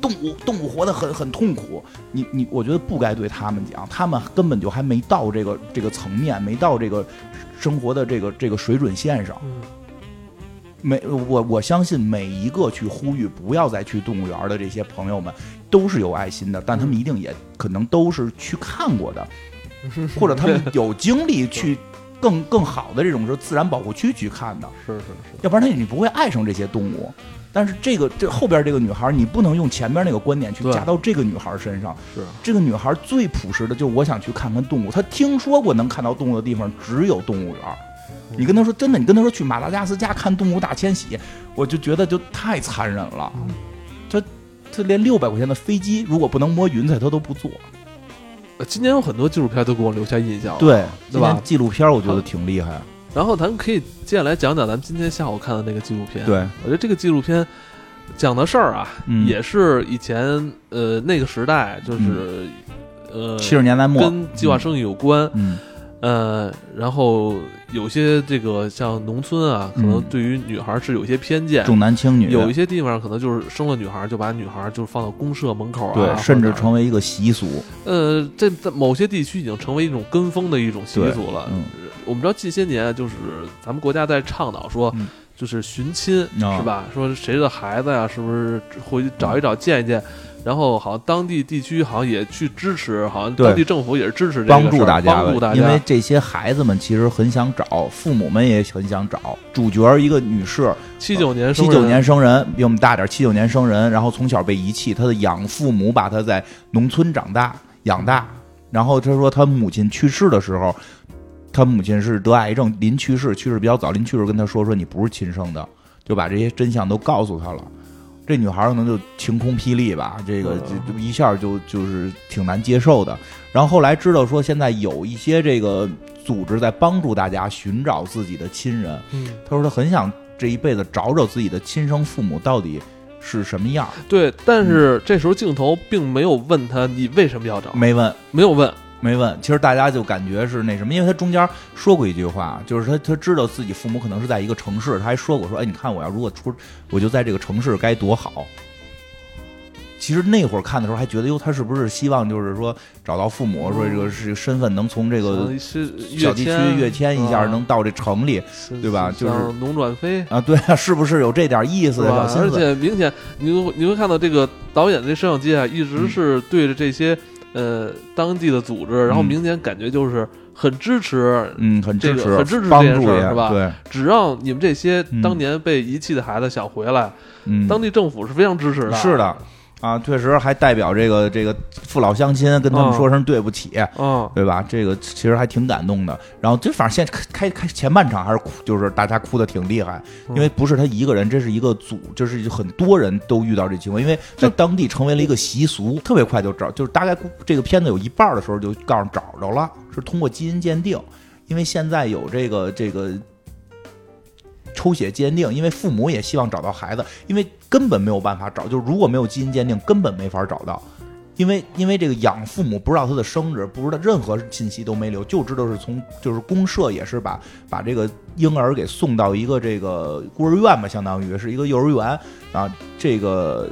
动物动物活得很 [LAUGHS] 很痛苦。你你，我觉得不该对他们讲，他们根本就还没到这个这个层面，没到这个生活的这个这个水准线上。嗯每我我相信每一个去呼吁不要再去动物园的这些朋友们都是有爱心的，但他们一定也可能都是去看过的，[LAUGHS] 或者他们有精力去更 [LAUGHS] 更好的这种是自然保护区去看的，是是是，要不然他你不会爱上这些动物。但是这个这后边这个女孩，你不能用前边那个观点去加到这个女孩身上。是这个女孩最朴实的就是我想去看看动物，她听说过能看到动物的地方只有动物园。你跟她说真的，你跟她说去马达加斯加看动物大迁徙，我就觉得就太残忍了。她她连六百块钱的飞机，如果不能摸云彩，她都不坐。呃今年有很多纪录片都给我留下印象了，对，对吧纪录片我觉得挺厉害。然后咱可以接下来讲讲咱们今天下午看的那个纪录片。，对，我觉得这个纪录片讲的事儿啊，嗯也是以前呃那个时代，就是、呃七十年代末跟计划生育有关。嗯呃，然后有些这个像农村啊，可能嗯对于女孩是有些偏见。重男轻女，有一些地方可能就是生了女孩就把女孩就放到公社门口啊，对，甚至成为一个习俗。呃，这在某些地区已经成为一种跟风的一种习俗了。嗯我们知道近些年就是咱们国家在倡导说，嗯就是寻亲、啊是吧？说谁的孩子呀，是不是回去找一找见一见？然后好像当地地区好像也去支持，好像当地政府也是支持这个帮助大家，帮助大家，因为这些孩子们其实很想找，父母们也很想找。主角一个女士，七九年七九年生人，比我们大点，七九年生人，然后从小被遗弃，她的养父母把她在农村长大养大，然后她说她母亲去世的时候，她母亲是得癌症，临去世，去世比较早，临去世跟她说说你不是亲生的，就把这些真相都告诉她了。这女孩可能就晴空霹雳吧，这个嗯就就一下就就是挺难接受的。然后后来知道说，现在有一些这个组织在帮助大家寻找自己的亲人，嗯，他说他很想这一辈子找找自己的亲生父母到底是什么样，对。但是这时候镜头并没有问他你为什么要找，没问。没有问，没问，其实大家就感觉是那什么，因为他中间说过一句话，就是他他知道自己父母可能是在一个城市，他还说过说，哎，你看我要如果出，我就在这个城市该多好。其实那会儿看的时候还觉得，哟，他是不是希望就是说找到父母，说这个是身份能从这个是小地区跃迁一下，啊能到这城里是对吧就是像农转非。啊？对啊，是不是有这点意思？而？且明显，你会你会看到这个导演这摄像机啊，一直嗯是对着这些、呃当地的组织，然后嗯明显感觉就是很支持，嗯，很支持，这个很支持这件事儿是吧？对，只让你们这些嗯。当年被遗弃的孩子想回来，嗯，当地政府是非常支持的。是的，啊，确实还代表这个这个父老乡亲跟他们嗯说声对不起，嗯，对吧？这个其实还挺感动的。然后就反正现开开开前半场还是哭，就是大家哭的挺厉害，嗯因为不是他一个人，这是一个组，就是很多人都遇到这情况，因为在当地成为了一个习俗，特别快就找，就是大概这个片子有一半的时候就告诉找着了，是通过基因鉴定，因为现在有这个这个。抽血鉴定，因为父母也希望找到孩子，因为根本没有办法找，就是如果没有基因鉴定，根本没法找到。因为因为这个养父母不知道他的生日，不知道任何信息都没留，就知道是从就是公社也是把把这个婴儿给送到一个这个孤儿院吧，相当于是一个幼儿园啊。这个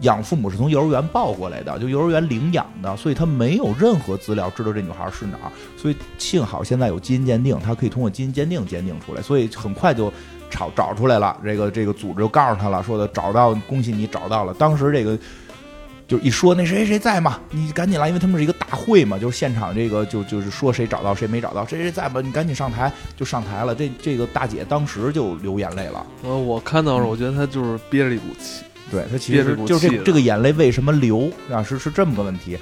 养父母是从幼儿园抱过来的，就幼儿园领养的，所以他没有任何资料知道这女孩是哪儿。所以幸好现在有基因鉴定，他可以通过基因鉴定鉴定出来，所以很快就找找出来了，这个这个组织就告诉他了，说的找到，恭喜你找到了。当时这个就一说那谁谁谁在嘛，你赶紧来，因为他们是一个大会嘛，就是现场这个就就是说谁找到谁没找到，谁谁在嘛，你赶紧上台，就上台了。这这个大姐当时就流眼泪了。呃，我看到时候，我觉得她就是憋着一股气。对她其实就是这这个眼泪为什么流啊？是是这么个问题。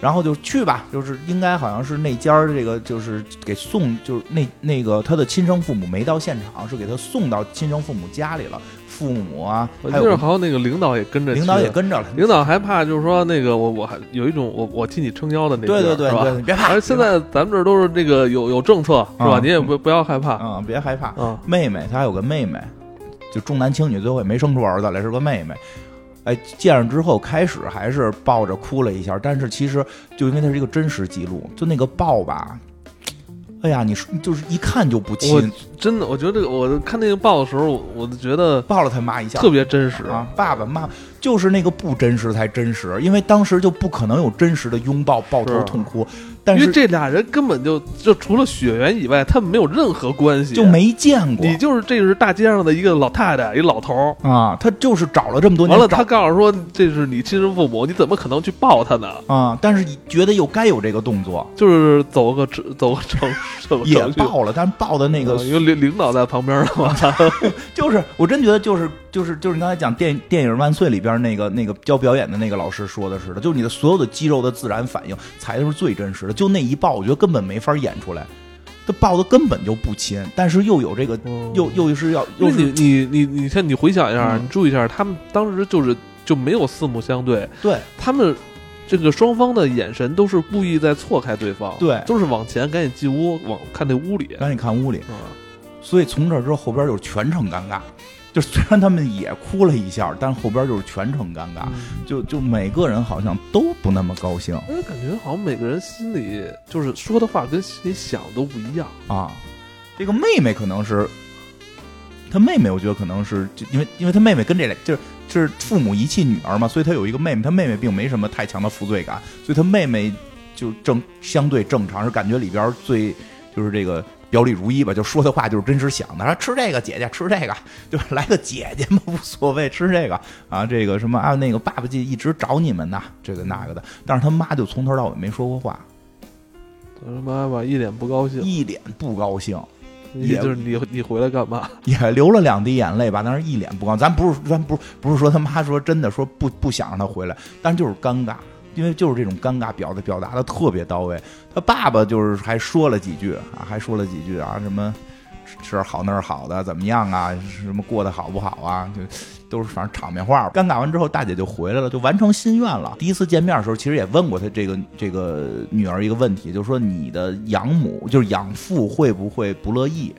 然后就去吧，就是应该好像是那家儿这个就是给送，就是那那个他的亲生父母没到现场，是给他送到亲生父母家里了。父母啊，还有好像那个领导也跟着，领导也跟着了。领导还怕就是说那个我我还有一种我我替你撑腰的那对对对对，别怕。而现在咱们这都是这个有有政策是吧？你也不不要害怕啊，别害怕。妹妹，他还有个妹妹，就重男轻女，最后也没生出儿子来，是个妹妹。哎，见上之后开始还是抱着哭了一下，但是其实就因为它是一个真实记录，就那个抱吧，哎呀，你说就是一看就不亲，真的，我觉得这个我看那个抱的时候，我就觉得抱了他妈一下，特别真实啊，爸爸妈妈就是那个不真实才真实，因为当时就不可能有真实的拥抱、抱头痛哭。因为这俩人根本就就除了血缘以外，他们没有任何关系，就没见过。你就是这是大街上的一个老太太，一老头儿啊，他就是找了这么多年，完了他告诉说这是你亲生父母，你怎么可能去抱他呢？啊，但是觉得又该有这个动作，就是走个走个程也抱了，但是抱的那个因为领领导在旁边呢嘛，[LAUGHS] 就是我真觉得就是就是就是你刚才讲电电影万岁里边那个那个教表演的那个老师说的似的，就是你的所有的肌肉的自然反应才是最真实的，就那一抱，我觉得。根本没法演出来，他抱的根本就不亲，但是又有这个，又又是要，又是你你你你看，你回想一下，你注意一下，他们当时就是就没有四目相对，对他们这个双方的眼神都是故意在错开对方，对，都是往前赶紧进屋，往看那屋里，赶紧看屋里，所以从这之后后边就是全程尴尬。就虽然他们也哭了一下，但后边就是全程尴尬，就就每个人好像都不那么高兴。我感觉好像每个人心里就是说的话跟心里想都不一样啊。这个妹妹可能是，他妹妹，我觉得可能是，就因为因为他妹妹跟这俩就是就是父母遗弃女儿嘛，所以他有一个妹妹，他妹妹并没什么太强的负罪感，所以他妹妹就正相对正常，是感觉里边最就是这个。表里如一吧，就说的话就是真实想的。说吃这个，姐姐吃这个，就来个姐姐嘛，无所谓，吃这个啊，这个什么啊，那个爸爸就一直找你们呢，这个那个的。但是他妈就从头到尾没说过话，他妈妈一脸不高兴，一脸不高兴，也就是你你回来干嘛？[LAUGHS] 也流了两滴眼泪吧，但是一脸不高兴。咱不是咱不不是说他妈说真的说不不想让他回来，但是就是尴尬。因为就是这种尴尬表的表达的特别到位，他爸爸就是还说了几句啊，还说了几句啊，什么这好那儿好的怎么样啊，什么过得好不好啊，就都是反正场面话。尴尬完之后，大姐就回来了，就完成心愿了。第一次见面的时候，其实也问过他这个这个女儿一个问题，就是说你的养母就是养父会不会不乐意？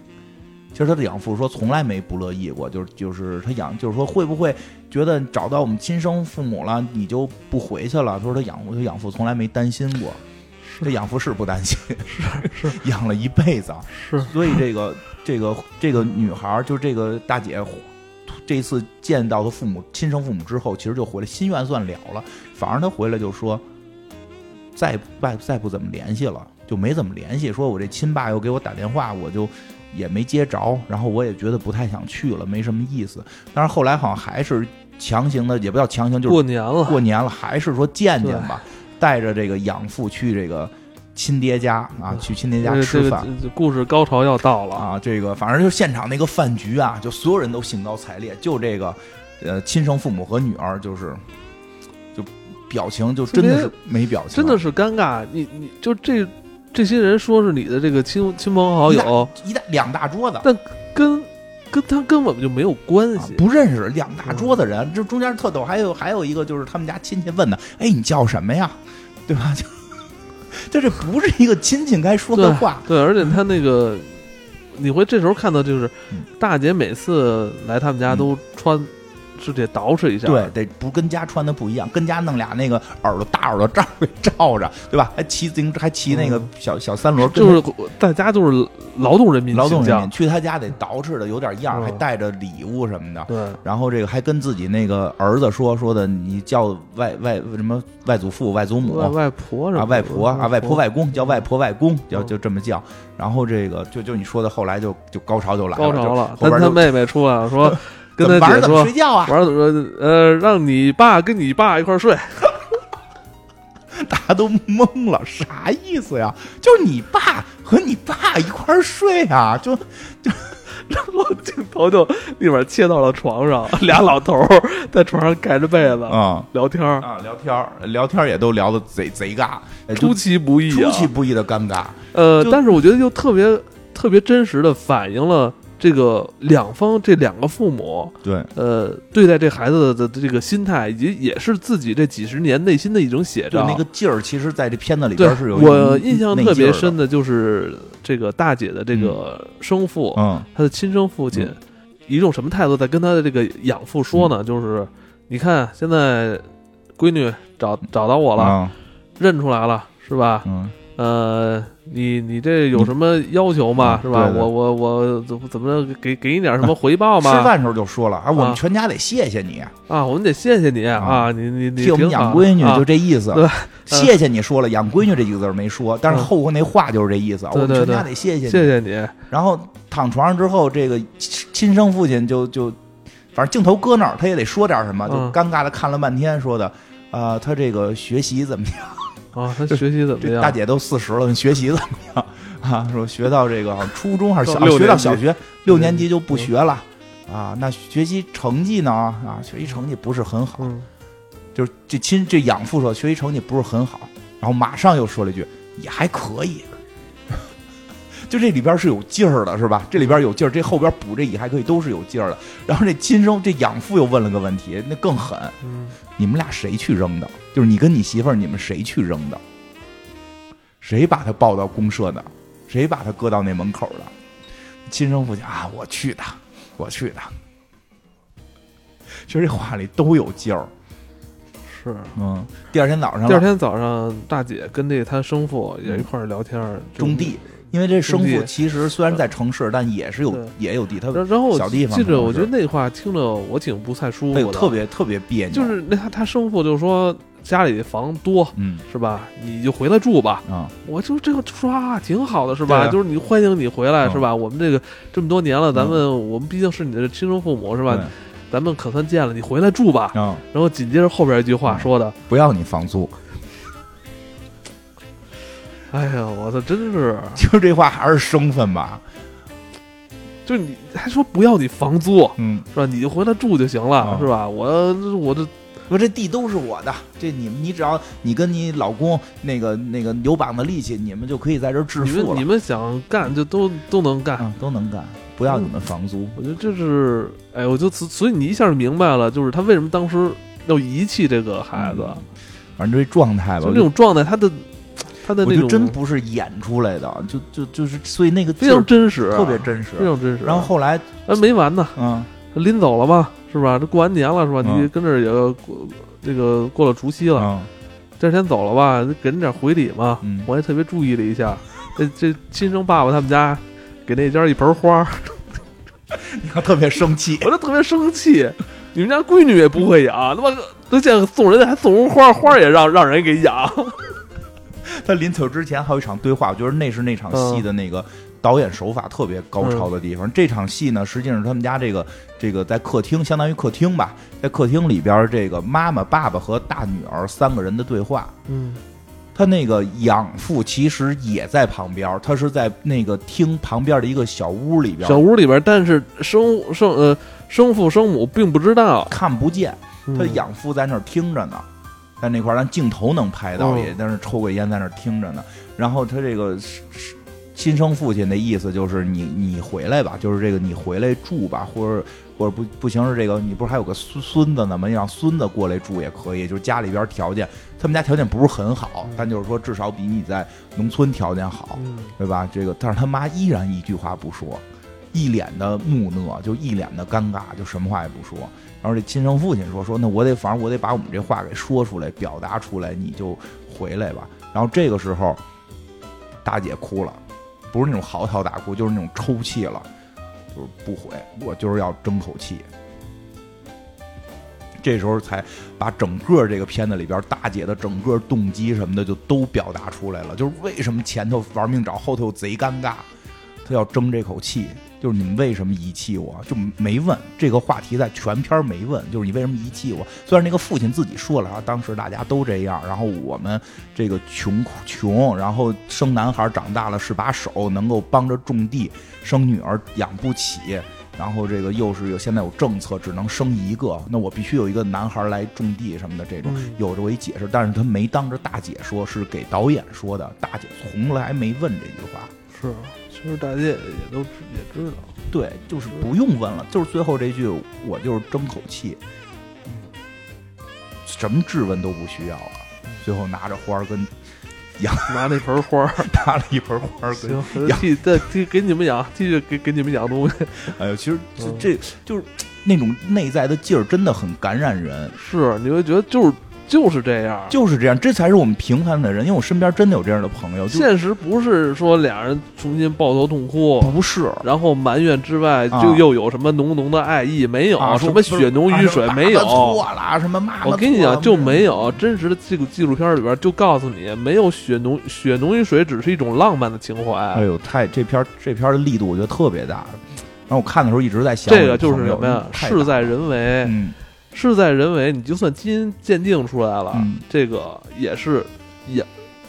其实他的养父说从来没不乐意过，就是就是他养就是说会不会觉得找到我们亲生父母了你就不回去了？他说他养父他养父从来没担心过，这养父是不担心，是是。[LAUGHS] 养了一辈子，是。所以这个这个这个女孩就是这个大姐，这次见到她父母亲生父母之后，其实就回来心愿算了了，反而她回来就说再再再不怎么联系了，就没怎么联系，说我这亲爸又给我打电话，我就。也没接着，然后我也觉得不太想去了，没什么意思。但是后来好像还是强行的，也不叫强行，就是过年了，过年了，还是说见见吧，带着这个养父去这个亲爹家啊，去亲爹家吃饭。故事高潮要到了啊！这个反正就现场那个饭局啊，就所有人都兴高采烈，就这个呃亲生父母和女儿就是就表情就真的是没表情，真的是尴尬。你你就这。这些人说是你的这个亲亲朋好友，一大两大桌子，但跟跟他根本就没有关系，不认识两大桌子人，这中间特逗。还有还有一个就是他们家亲戚问的，哎，你叫什么呀？对吧？就就这不是一个亲戚该说的话。对，而且他那个，你会这时候看到，就是大姐每次来他们家都穿是得捯饬一下，对，得不跟家穿的不一样，跟家弄俩那个耳朵大耳朵罩给罩着，对吧？还骑自行车，还骑那个小小三轮，就是在家就是劳动人民，劳动人民去他家得捯饬的有点样，还带着礼物什么的。对，然后这个还跟自己那个儿子说说的，你叫外外什么外祖父、外祖母、外婆啊、外婆啊、外婆外公，叫外婆外公，叫就这么叫。然后这个就就你说的，后来就就高潮就来了，高潮了。跟他妹妹出来了，说跟他姐说睡觉啊，玩怎么呃，让你爸跟你爸一块睡。[LAUGHS] 大家都懵了，啥意思呀？就是你爸和你爸一块睡啊？就就 [LAUGHS] 然后镜头就立马切到了床上，俩老头在床上盖着被子啊聊天啊聊天聊天也都聊的贼贼尬，出其不意，出其不意的尴尬。呃，但是我觉得就特别特别真实的反映了。这个两方这两个父母，对，呃，对待这孩子的这个心态，以及也是自己这几十年内心的一种写照。那个劲儿，其实在这片子里边是有。我印象特别深的就是这个大姐的这个生父，嗯，她的亲生父亲，以一种什么态度在跟她的这个养父说呢？就是你看，现在闺女找找到我了，认出来了，是吧？嗯。呃，你你这有什么要求吗？是吧？我我我怎怎么给给你点什么回报吗？吃饭时候就说了啊，我们全家得谢谢你啊，我们得谢谢你啊，你你你替我们养闺女就这意思，对，[LAUGHS] 谢谢你说了，养闺女这几个字没说，但是后头那话就是这意思，我们全家得谢谢你。谢谢你。然后躺床上之后，这个亲生父亲就就反正镜头搁那儿，他也得说点什么，就尴尬的看了半天，说的啊，他这个学习怎么样？啊，他学习怎么样？大姐都四十了，学习怎么样？[LAUGHS] 啊，说学到这个初中还是小学到小学六年级就不学了啊？那学习成绩呢？啊，学习成绩不是很好。就是这亲这养父说学习成绩不是很好，然后马上又说了一句也还可以。就这里边是有劲儿的，是吧？这里边有劲儿，这后边补这乙还可以，都是有劲儿的。然后这亲生这养父又问了个问题，那更狠。你们俩谁去扔的？就是你跟你媳妇儿，你们谁去扔的？谁把他抱到公社的？谁把他搁到那门口的？亲生父亲啊，我去的，我去的。其实这话里都有劲儿。是，嗯。第二天早上，第二天早上，大姐跟那他生父也一块儿聊天，种地。因为这生父其实虽然在城市，但也是有也有地，他然后小地方。记着，我觉得那话听着我挺不太舒服的，特别特别别扭。就是那他他生父就说家里房多，嗯，是吧？你就回来住吧。啊，我就这个说啊挺好的，是吧？就是你欢迎你回来，是吧？我们这个这么多年了，咱们我们毕竟是你的亲生父母，是吧？咱们可算见了，你回来住吧。然后紧接着后边一句话说的，不要你房租。[LAUGHS] 哎呀，我操，真是，[LAUGHS] 就这话还是生分吧？就你还说不要你房租，嗯，是吧？你就回来住就行了，是吧？我我这我这地都是我的，这你们你只要你跟你老公那个那个有膀子力气，你们就可以在这致富了。你们想干就都都能干，都能干，不要你们房租。我觉得这是，哎，我就所以你一下就明白了，就是他为什么当时要遗弃这个孩子。反正这状态吧，就这种状态，他的。他的那种真不是演出来的，就就就是，所以那个非常真实，特别真实，非常真实。然后后来，哎，没完呢，嗯，临走了吧，是吧？这过完年了，是吧？你跟这也过这个过了除夕了，这天走了吧，给人点回礼嘛。我也特别注意了一下，这这亲生爸爸他们家给那家一盆花，[LAUGHS] 你看特别生气，[LAUGHS] 我就特别生气。你们家闺女也不会养，他妈都见送人家还送花，花也让让人给养。他临走之前还有一场对话，我觉得那是那场戏的那个导演手法特别高超的地方。这场戏呢，实际上是他们家这个这个在客厅，相当于客厅吧，在客厅里边，这个妈妈、爸爸和大女儿三个人的对话。嗯，他那个养父其实也在旁边，他是在那个厅旁边的一个小屋里边，小屋里边，但是生生呃生父生母并不知道，看不见，他养父在那儿听着呢。在那块儿，咱镜头能拍到，也在那抽个烟，在那儿听着呢。然后他这个亲生父亲的意思就是你你回来吧，就是这个你回来住吧，或者或者不不行是这个，你不是还有个孙孙子呢吗？你让孙子过来住也可以，就是家里边条件，他们家条件不是很好，但就是说至少比你在农村条件好，对吧？这个但是他妈依然一句话不说。一脸的木讷，就一脸的尴尬，就什么话也不说。然后这亲生父亲说说，那我得反正我得把我们这话给说出来，表达出来，你就回来吧。然后这个时候，大姐哭了，不是那种嚎啕大哭，就是那种抽泣了，就是不回，我就是要争口气。这时候才把整个这个片子里边大姐的整个动机什么的就都表达出来了，就是为什么前头玩命找，后头又贼尴尬，她要争这口气。就是你们为什么遗弃我？就没问这个话题，在全片没问。就是你为什么遗弃我？虽然那个父亲自己说了啊，当时大家都这样，然后我们这个穷穷，然后生男孩长大了是把手，能够帮着种地，生女儿养不起，然后这个又是有现在有政策，只能生一个，那我必须有一个男孩来种地什么的，这种有这我一解释，但是他没当着大姐说，是给导演说的，大姐从来没问这句话，是。其实大家也也都也知道，对，就是不用问了，就是最后这句，我就是争口气，什么质问都不需要了。最后拿着花儿跟 [LAUGHS] 养，拿那盆花儿，[LAUGHS] 拿了一盆花儿跟养，再给给你们养，继续给给你们养东西。哎呦，其实这这就是那种内在的劲儿，真的很感染人。是，你会觉得就是。就是这样，就是这样，这才是我们平凡的人。因为我身边真的有这样的朋友。现实不是说俩人重新抱头痛哭，不是，然后埋怨之外，就又有什么浓浓的爱意？没有什么血浓于水，没有错了什么骂。我跟你讲，就没有真实的这个纪录片里边就告诉你，没有血浓血浓于水，只是一种浪漫的情怀。哎呦，太这片这片的力度我觉得特别大。然后我看的时候一直在想，这个就是什么呀？事在人为。嗯。事在人为，你就算基因鉴定出来了，这个也是养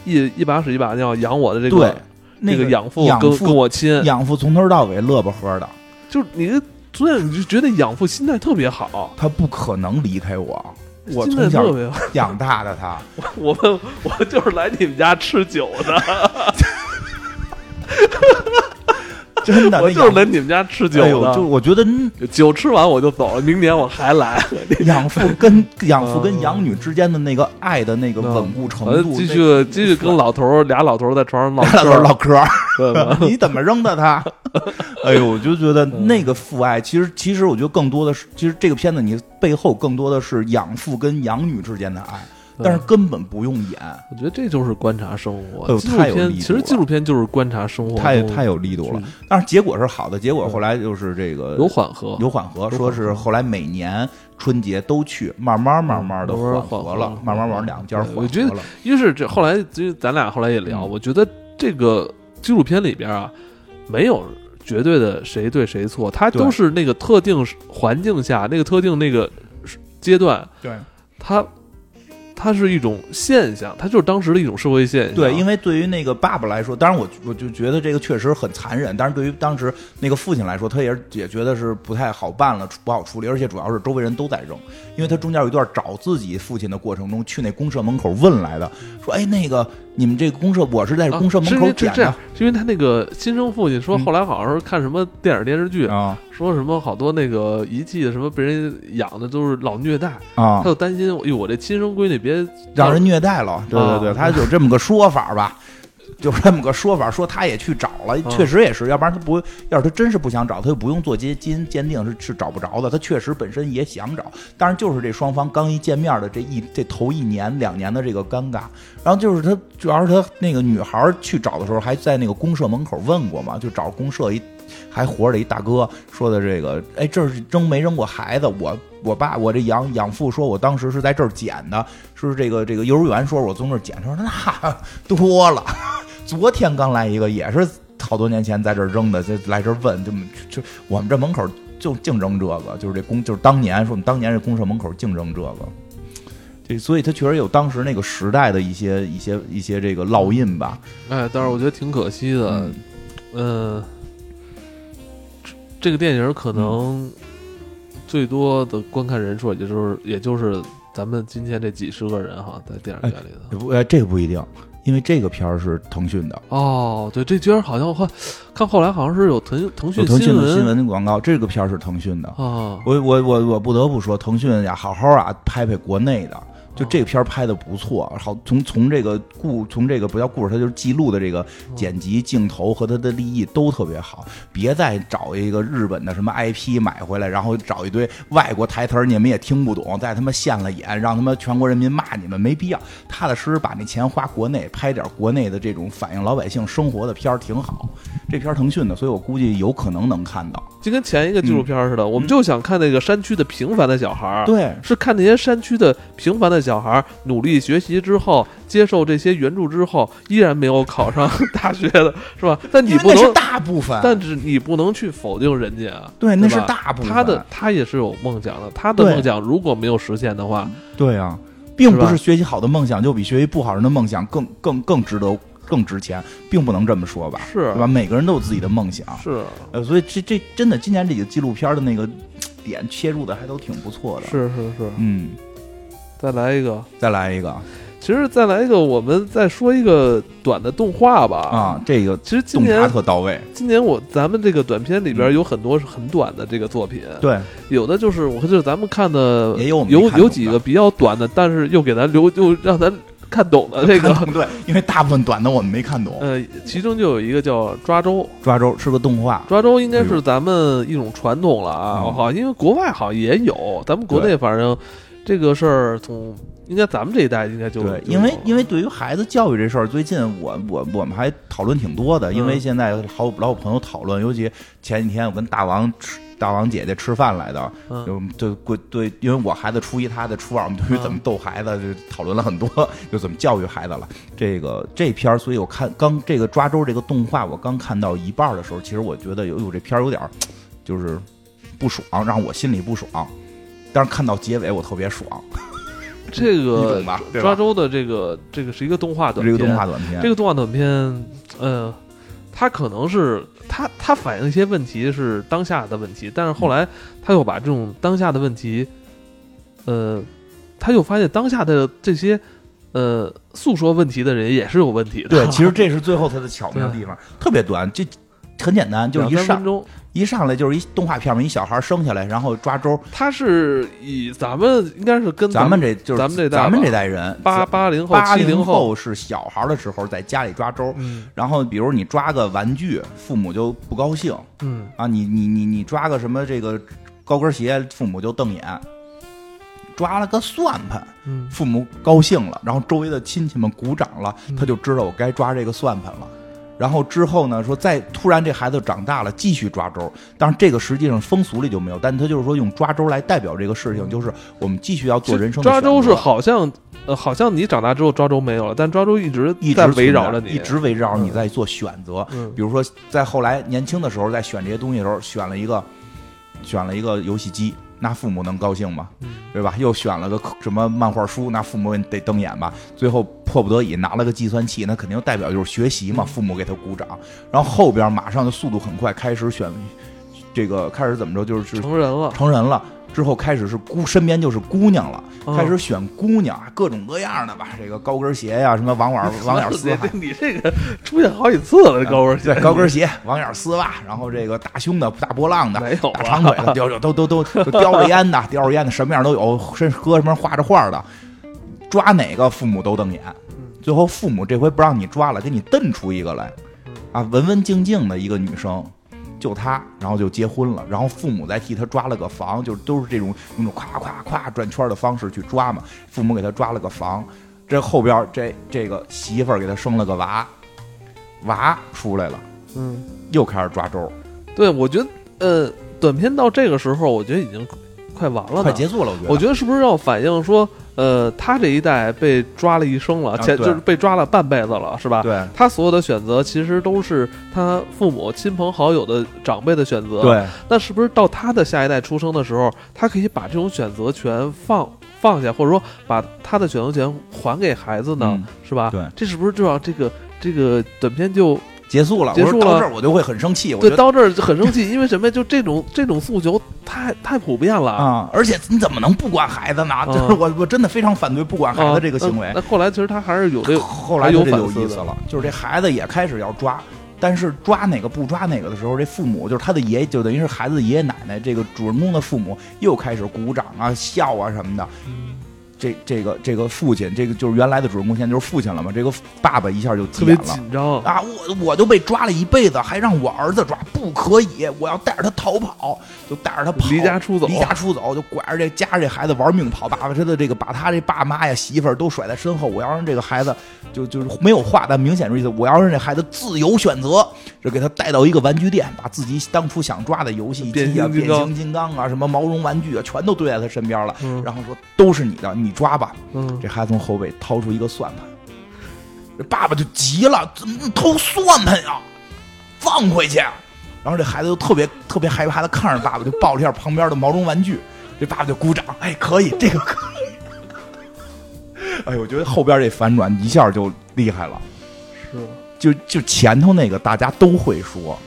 一一把屎一把尿养我的这个那个养父跟跟我亲。养父从头到尾乐呵呵的，就你所以你就觉得养父心态特别好，他不可能离开我，我从小养大的他，[LAUGHS] 我们我就是来你们家吃酒的。[LAUGHS] [LAUGHS] 真的，我就是来你们家吃酒的。就我觉得酒吃完我就走了，明年我还来。[LAUGHS] [LAUGHS] 养父跟养父跟养女之间的那个爱的那个稳固程度，继续继续跟老头俩老头在床上唠嗑唠嗑。你怎么扔的他？哎呦，我就觉得那个父爱，其实其实我觉得更多的是，其实这个片子你背后更多的是养父跟养女之间的爱。但是根本不用演，我觉得这就是观察生活。纪录片其实纪录片就是观察生活，太太有力度了。但是结果是好的，结果后来就是这个有缓和，有缓和，说是后来每年春节都去，慢慢慢慢的缓和了，慢慢往两家缓和了。我觉得，于是这后来就咱俩后来也聊，我觉得这个纪录片里边啊，没有绝对的谁对谁错，它都是那个特定环境下那个特定那个阶段，对它。它是一种现象，它就是当时的一种社会现象。对，因为对于那个爸爸来说，当然我我就觉得这个确实很残忍。但是对于当时那个父亲来说，他也也觉得是不太好办了，不好处理。而且主要是周围人都在扔，因为他中间有一段找自己父亲的过程中，去那公社门口问来的，说：“哎，那个。”你们这个公社，我是在公社门口捡的。是因为他那个亲生父亲说，后来好像是看什么电影电视剧啊，说什么好多那个遗弃的什么被人养的都是老虐待啊，他就担心，哎呦，我这亲生闺女别让人虐待了。对对对，他有这么个说法吧。就这么个说法，说他也去找了，确实也是，要不然他不，要是他真是不想找，他就不用做基基因鉴定，是是找不着的。他确实本身也想找，但是就是这双方刚一见面的这一这头一年两年的这个尴尬，然后就是他主要是他那个女孩去找的时候，还在那个公社门口问过嘛，就找公社一还活着的一大哥说的这个，哎，这是扔没扔过孩子？我我爸我这养养父说我当时是在这儿捡的，说是这个这个幼儿园说我从那儿捡，他说那 [LAUGHS] 多了。昨天刚来一个，也是好多年前在这扔的，就来这问，就就我们这门口就净扔这个，就是这公，就是当年说我们当年这公社门口净扔这个，对所以他确实有当时那个时代的一些一些一些这个烙印吧。哎，但是我觉得挺可惜的，嗯，这个电影可能最多的观看人数，也就是也就是咱们今天这几十个人哈，在电影院里头。不，这个不一定。因为这个片儿是腾讯的哦，对，这居然好像看看后来好像是有腾腾讯腾讯的新闻广告，这个片儿是腾讯的啊。我我我我不得不说，腾讯呀，好好啊拍拍国内的，就这个片儿拍的不错，好从从这个故从这个不叫故事，它就是记录的这个剪辑、镜头和它的立意都特别好。别再找一个日本的什么 IP 买回来，然后找一堆外国台词儿你们也听不懂，再他妈现了眼，让他妈全国人民骂你们，没必要。踏踏实实把那钱花国内，拍点国内的这种反映老百姓生活的片儿挺好。这片儿腾讯的，所以我估计有可能能看到。就跟前一个纪录片似的，我们就想看那个山区的平凡的小孩儿，对，是看那些山区的平凡的小孩儿努力学习之后，接受这些援助之后，依然没有考上大学的，是吧？[LAUGHS] 但你不因为那是能，大部分，但是你不能去否定人家啊。对，那是大部分。他的他也是有梦想的，他的梦想如果没有实现的话，对啊，并不是学习好的梦想就比学习不好人的梦想更更更值得、更值钱，并不能这么说吧？是对吧？每个人都有自己的梦想，是呃，所以这这真的今年这个纪录片的那个点切入的还都挺不错的。，是是是，嗯，再来一个。再来一个。其实再来一个，我们再说一个短的动画吧。啊，，这个其实今年特到位，今年我咱们这个短片里边嗯有很多是很短的这个作品，对，有的就是我看就是咱们看的也有有几个比较短的，但是又给咱留就让咱看懂的这个 [LAUGHS] 对，因为大部分短的我们没看懂。呃，其中就有一个叫抓周，抓周是个动画，抓周应该是咱们一种传统了啊，嗯。好，因为国外好像也有，咱们国内反正这个事儿从应该咱们这一代应该就对，因为因为对于孩子教育这事儿，最近我我我们还讨论挺多的，因为嗯现在好老有朋友讨论，尤其前几天我跟大王吃大王姐姐吃饭来的，嗯就就过对，因为我孩子初一，他的初二，我们对于怎么逗孩子就讨论了很多，[LAUGHS] 就怎么教育孩子了。这个这片儿，所以我看刚这个抓周这个动画，我刚看到一半的时候，其实我觉得有有这片儿有点就是不爽，让我心里不爽。但是看到结尾，我特别爽，[LAUGHS] 这个抓周的这个这个是一个动画短片，这个动画短片，这个动画短片，呃，它可能是它它反映一些问题是当下的问题，但是后来他又把这种当下的问题，呃，他又发现当下的这些呃诉说问题的人也是有问题的。对，[LAUGHS] 其实这是最后他的巧妙的地方，特别短，这很简单，就是一上分钟，一上来就是一动画片嘛，一小孩生下来，然后抓周，他是以咱们应该是跟咱们这就是咱们这代咱们这代人，八八零后、八七零后是小孩的时候在家里抓周，嗯然后比如你抓个玩具，父母就不高兴嗯啊，你你你你抓个什么这个高跟鞋，父母就瞪眼。抓了个算盘，嗯父母高兴了，然后周围的亲戚们鼓掌了，嗯他就知道我该抓这个算盘了。然后之后呢，说再突然这孩子长大了，继续抓周。但是这个实际上风俗里就没有，但他就是说用抓周来代表这个事情，就是我们继续要做人生的抓周是好像呃好像你长大之后抓周没有了，但抓周一直一直存围绕着你，一直围绕着你嗯在做选择。嗯比如说，在后来年轻的时候，在选这些东西的时候，选了一个选了一个游戏机，那父母能高兴吗？嗯对吧？又选了个什么漫画书，那父母得瞪眼吧？最后迫不得已拿了个计算器，那肯定代表就是学习嘛，父母给他鼓掌。然后后边马上就速度很快，开始选这个开始怎么着，就是成人了，成人了。之后开始是姑身边就是姑娘了，嗯开始选姑娘，各种各样的吧，这个高跟鞋呀，什么网眼网眼丝袜，你这个出现好几次了，这高跟鞋对，高跟鞋、网眼丝袜，然后这个大胸的、大波浪的、没有大长腿的，叼着都都都都叼着烟的、叼着烟的，什么样都有，甚至搁什么画着画的，抓哪个父母都瞪眼。最后父母这回不让你抓了，给你瞪出一个来，啊，文文静静的一个女生，就他，然后就结婚了，然后父母再替他抓了个房，就都是这种用那种咵咵咵转圈的方式去抓嘛，父母给他抓了个房，这后边这这个媳妇儿给他生了个娃，娃出来了。嗯，又开始抓周，对，我觉得呃，短片到这个时候，我觉得已经快完了呢，快结束了。我觉得，我觉得是不是要反映说，呃，他这一代被抓了一生了，前、啊就是被抓了半辈子了，是吧？对他所有的选择其实都是他父母、亲朋好友的长辈的选择。，对那是不是到他的下一代出生的时候，他可以把这种选择权放放下，或者说把他的选择权还给孩子呢？嗯是吧？对这是不是就让这个这个短片就结束了。结束了我说到这儿我就会很生气。我对到这儿就很生气？[LAUGHS] 因为什么？就这种这种诉求太太普遍了。啊，而且你怎么能不管孩子呢？就是我我真的非常反对不管孩子这个行为啊那。后来其实他还是有这后来有反思的有意思了，就是这孩子也开始要抓。但是抓哪个不抓哪个的时候，这父母就是他的爷爷，就等于是孩子的爷爷奶奶，这个主人公的父母又开始鼓掌啊、笑啊什么的。这这个这个父亲，这个就是原来的主人公，现在就是父亲了嘛。这个爸爸一下就急特别。紧张，啊！我我就被抓了一辈子，还让我儿子抓，不可以！我要带着他逃跑，就带着他跑，离家出走离家出走，就拐着这家这孩子玩命跑。爸爸他的这个把他这爸妈呀、媳妇儿都甩在身后，我要让这个孩子就就是没有话，但明显是意思，我要让这孩子自由选择，就给他带到一个玩具店，把自己当初想抓的游戏机啊、变变形金刚啊、什么毛绒玩具啊，全都堆在他身边了。嗯然后说都是你的，你抓吧。嗯，这孩子从后背掏出一个算盘，这爸爸就急了：“怎么偷算盘呀？放回去！”然后这孩子就特别特别害怕的看着爸爸，就抱了一下旁边的毛绒玩具。这爸爸就鼓掌：“哎，可以，这个可以。[LAUGHS] ”哎呦，我觉得后边这反转一下就厉害了。是就就前头那个大家都会说，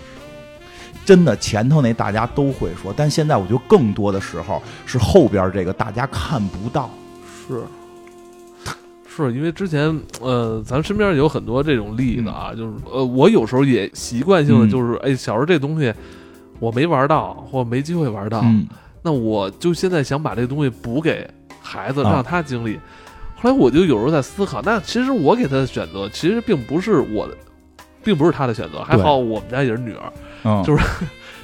真的前头那大家都会说，但现在我觉得更多的时候是后边这个大家看不到。是。是因为之前，呃，咱身边有很多这种例子啊，就是，呃，我有时候也习惯性的嗯就是，哎，小时候这东西我没玩到，或没机会玩到，嗯，那我就现在想把这东西补给孩子，啊让他经历。后来我就有时候在思考，那其实我给他的选择，其实并不是我的，并不是他的选择。还好我们家也是女儿，嗯，就是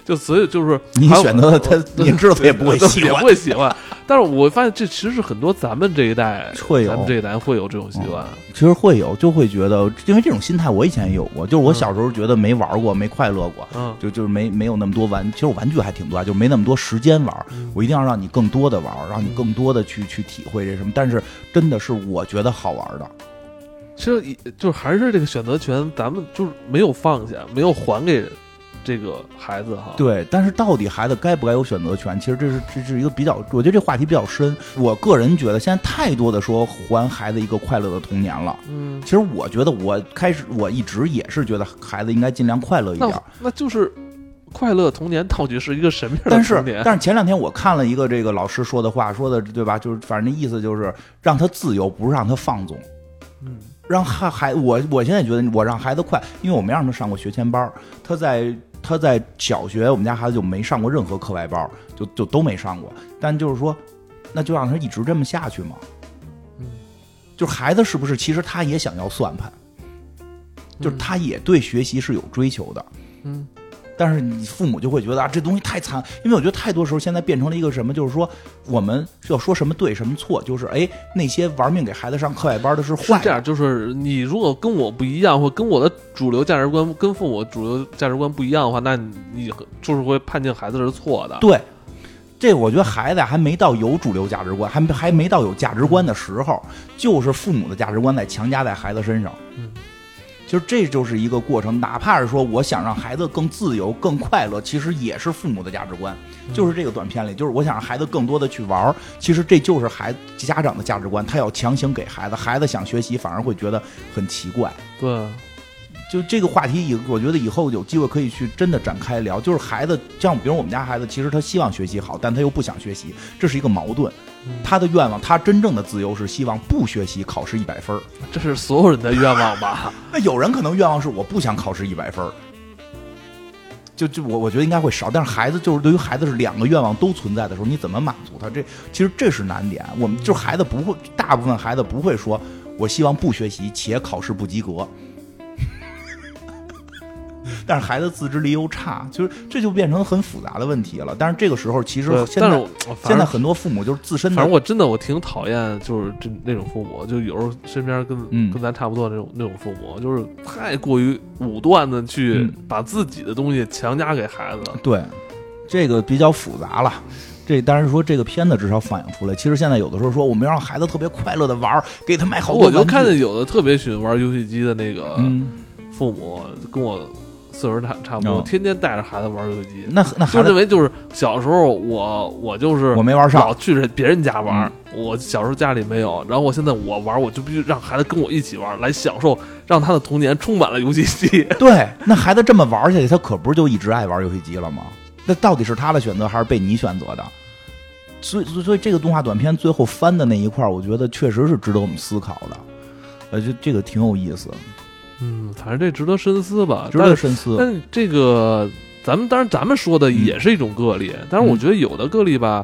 就所以就是你选择了他呃你知道他也不会喜欢也不会喜欢。但是我发现这其实是很多咱们这一代会有咱们这一代会有这种习惯。其实会有，就会觉得，因为这种心态我以前也有过，就是我嗯小时候觉得没玩过，没快乐过，嗯，就就是没没有那么多玩，其实我玩具还挺多啊，就没那么多时间玩。嗯我一定要让你更多的玩，让你更多的去去体会这什么。但是真的是我觉得好玩的，其实也就是还是这个选择权，咱们就是没有放下，没有还给这个孩子哈。对。但是到底孩子该不该有选择权？其实这是这是一个比较，我觉得这话题比较深。我个人觉得现在太多的说还孩子一个快乐的童年了。嗯，其实我觉得我开始我一直也是觉得孩子应该尽量快乐一点那。那就是快乐童年到底是一个什么样的但是童年？但是前两天我看了一个这个老师说的话，说的对吧？就是反正那意思就是让他自由，不是让他放纵。嗯让孩孩我我现在觉得我让孩子快，因为我没让他上过学前班，他在他在小学我们家孩子就没上过任何课外班，就就都没上过。但就是说，那就让他一直这么下去嘛。嗯，就是孩子是不是其实他也想要算盘，就是他也对学习是有追求的。嗯但是你父母就会觉得啊，这东西太残，因为我觉得太多时候现在变成了一个什么，就是说我们要说什么对什么错，就是哎，那些玩命给孩子上课外班的是坏这样，就是你如果跟我不一样，或跟我的主流价值观、跟父母主流价值观不一样的话，那你你就是会判定孩子是错的。对。这我觉得孩子还没到有主流价值观，还没还没到有价值观的时候，就是父母的价值观在强加在孩子身上。嗯，其实这就是一个过程，哪怕是说我想让孩子更自由、更快乐，其实也是父母的价值观。就是这个短片里，就是我想让孩子更多的去玩儿，其实这就是孩子家长的价值观，他要强行给孩子，孩子想学习反而会觉得很奇怪。对，就这个话题以，我觉得以后有机会可以去真的展开聊。就是孩子，像比如我们家孩子，其实他希望学习好，但他又不想学习，这是一个矛盾。嗯他的愿望，他真正的自由是希望不学习，考试一百分儿。这是所有人的愿望吧？[LAUGHS] 那有人可能愿望是我不想考试一百分儿，就就我我觉得应该会少，但是孩子就是对于孩子是两个愿望都存在的时候，你怎么满足他？这其实这是难点。我们就是孩子不会，大部分孩子不会说我希望不学习且考试不及格。但是孩子自制力又差，就是这就变成很复杂的问题了。但是这个时候，其实，现在现在很多父母就是自身的反正我真的我挺讨厌，就是这那种父母，就有时候身边跟、嗯跟咱差不多那种那种父母，就是太过于武断的去嗯把自己的东西强加给孩子。对，这个比较复杂了。这当然说这个片子至少反映出来，其实现在有的时候说我们要让孩子特别快乐的玩，给他买好多。我就看见有的特别喜欢玩游戏机的那个嗯，父母，跟我岁数差差不多，哦天天带着孩子玩游戏机。那那就孩子认为就是小时候我我就是我没玩上嗯老去人别人家玩，我小时候家里没有，然后我现在我玩，我就必须让孩子跟我一起玩，来享受让他的童年充满了游戏机。[LAUGHS] 对，那孩子这么玩下去，他可不是就一直爱玩游戏机了吗？那到底是他的选择还是被你选择的？所以，所以所以这个动画短片最后翻的那一块儿，我觉得确实是值得我们思考的。呃，这这个挺有意思，嗯，反正这值得深思吧。值得深思。但这个咱们当然咱们说的也是一种个例，但是我觉得有的个例吧，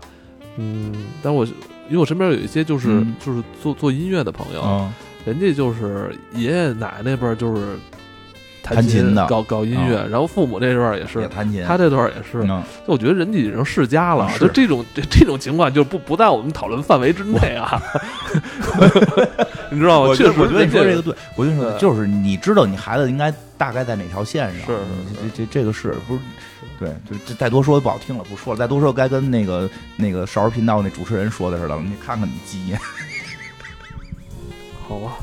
嗯，但我因为我身边有一些就是、嗯就是做做音乐的朋友，嗯人家就是爷爷奶奶那辈儿就是弹弹琴的搞搞音乐，然后父母这段儿也也是，弹琴，他这段也是，嗯。就我觉得人家已经世家了，就这种这这种情况就不不在我们讨论范围之内啊，[LAUGHS] 你知道吗？我确实，我觉得你说这个对，我跟你说就是你知道你孩子应该大概在哪条线上，是这这这个是不是？对，就这再多说不好听了，不说了，再多说该跟那个那个少儿频道那主持人说的似的，你看看你基因。好吧，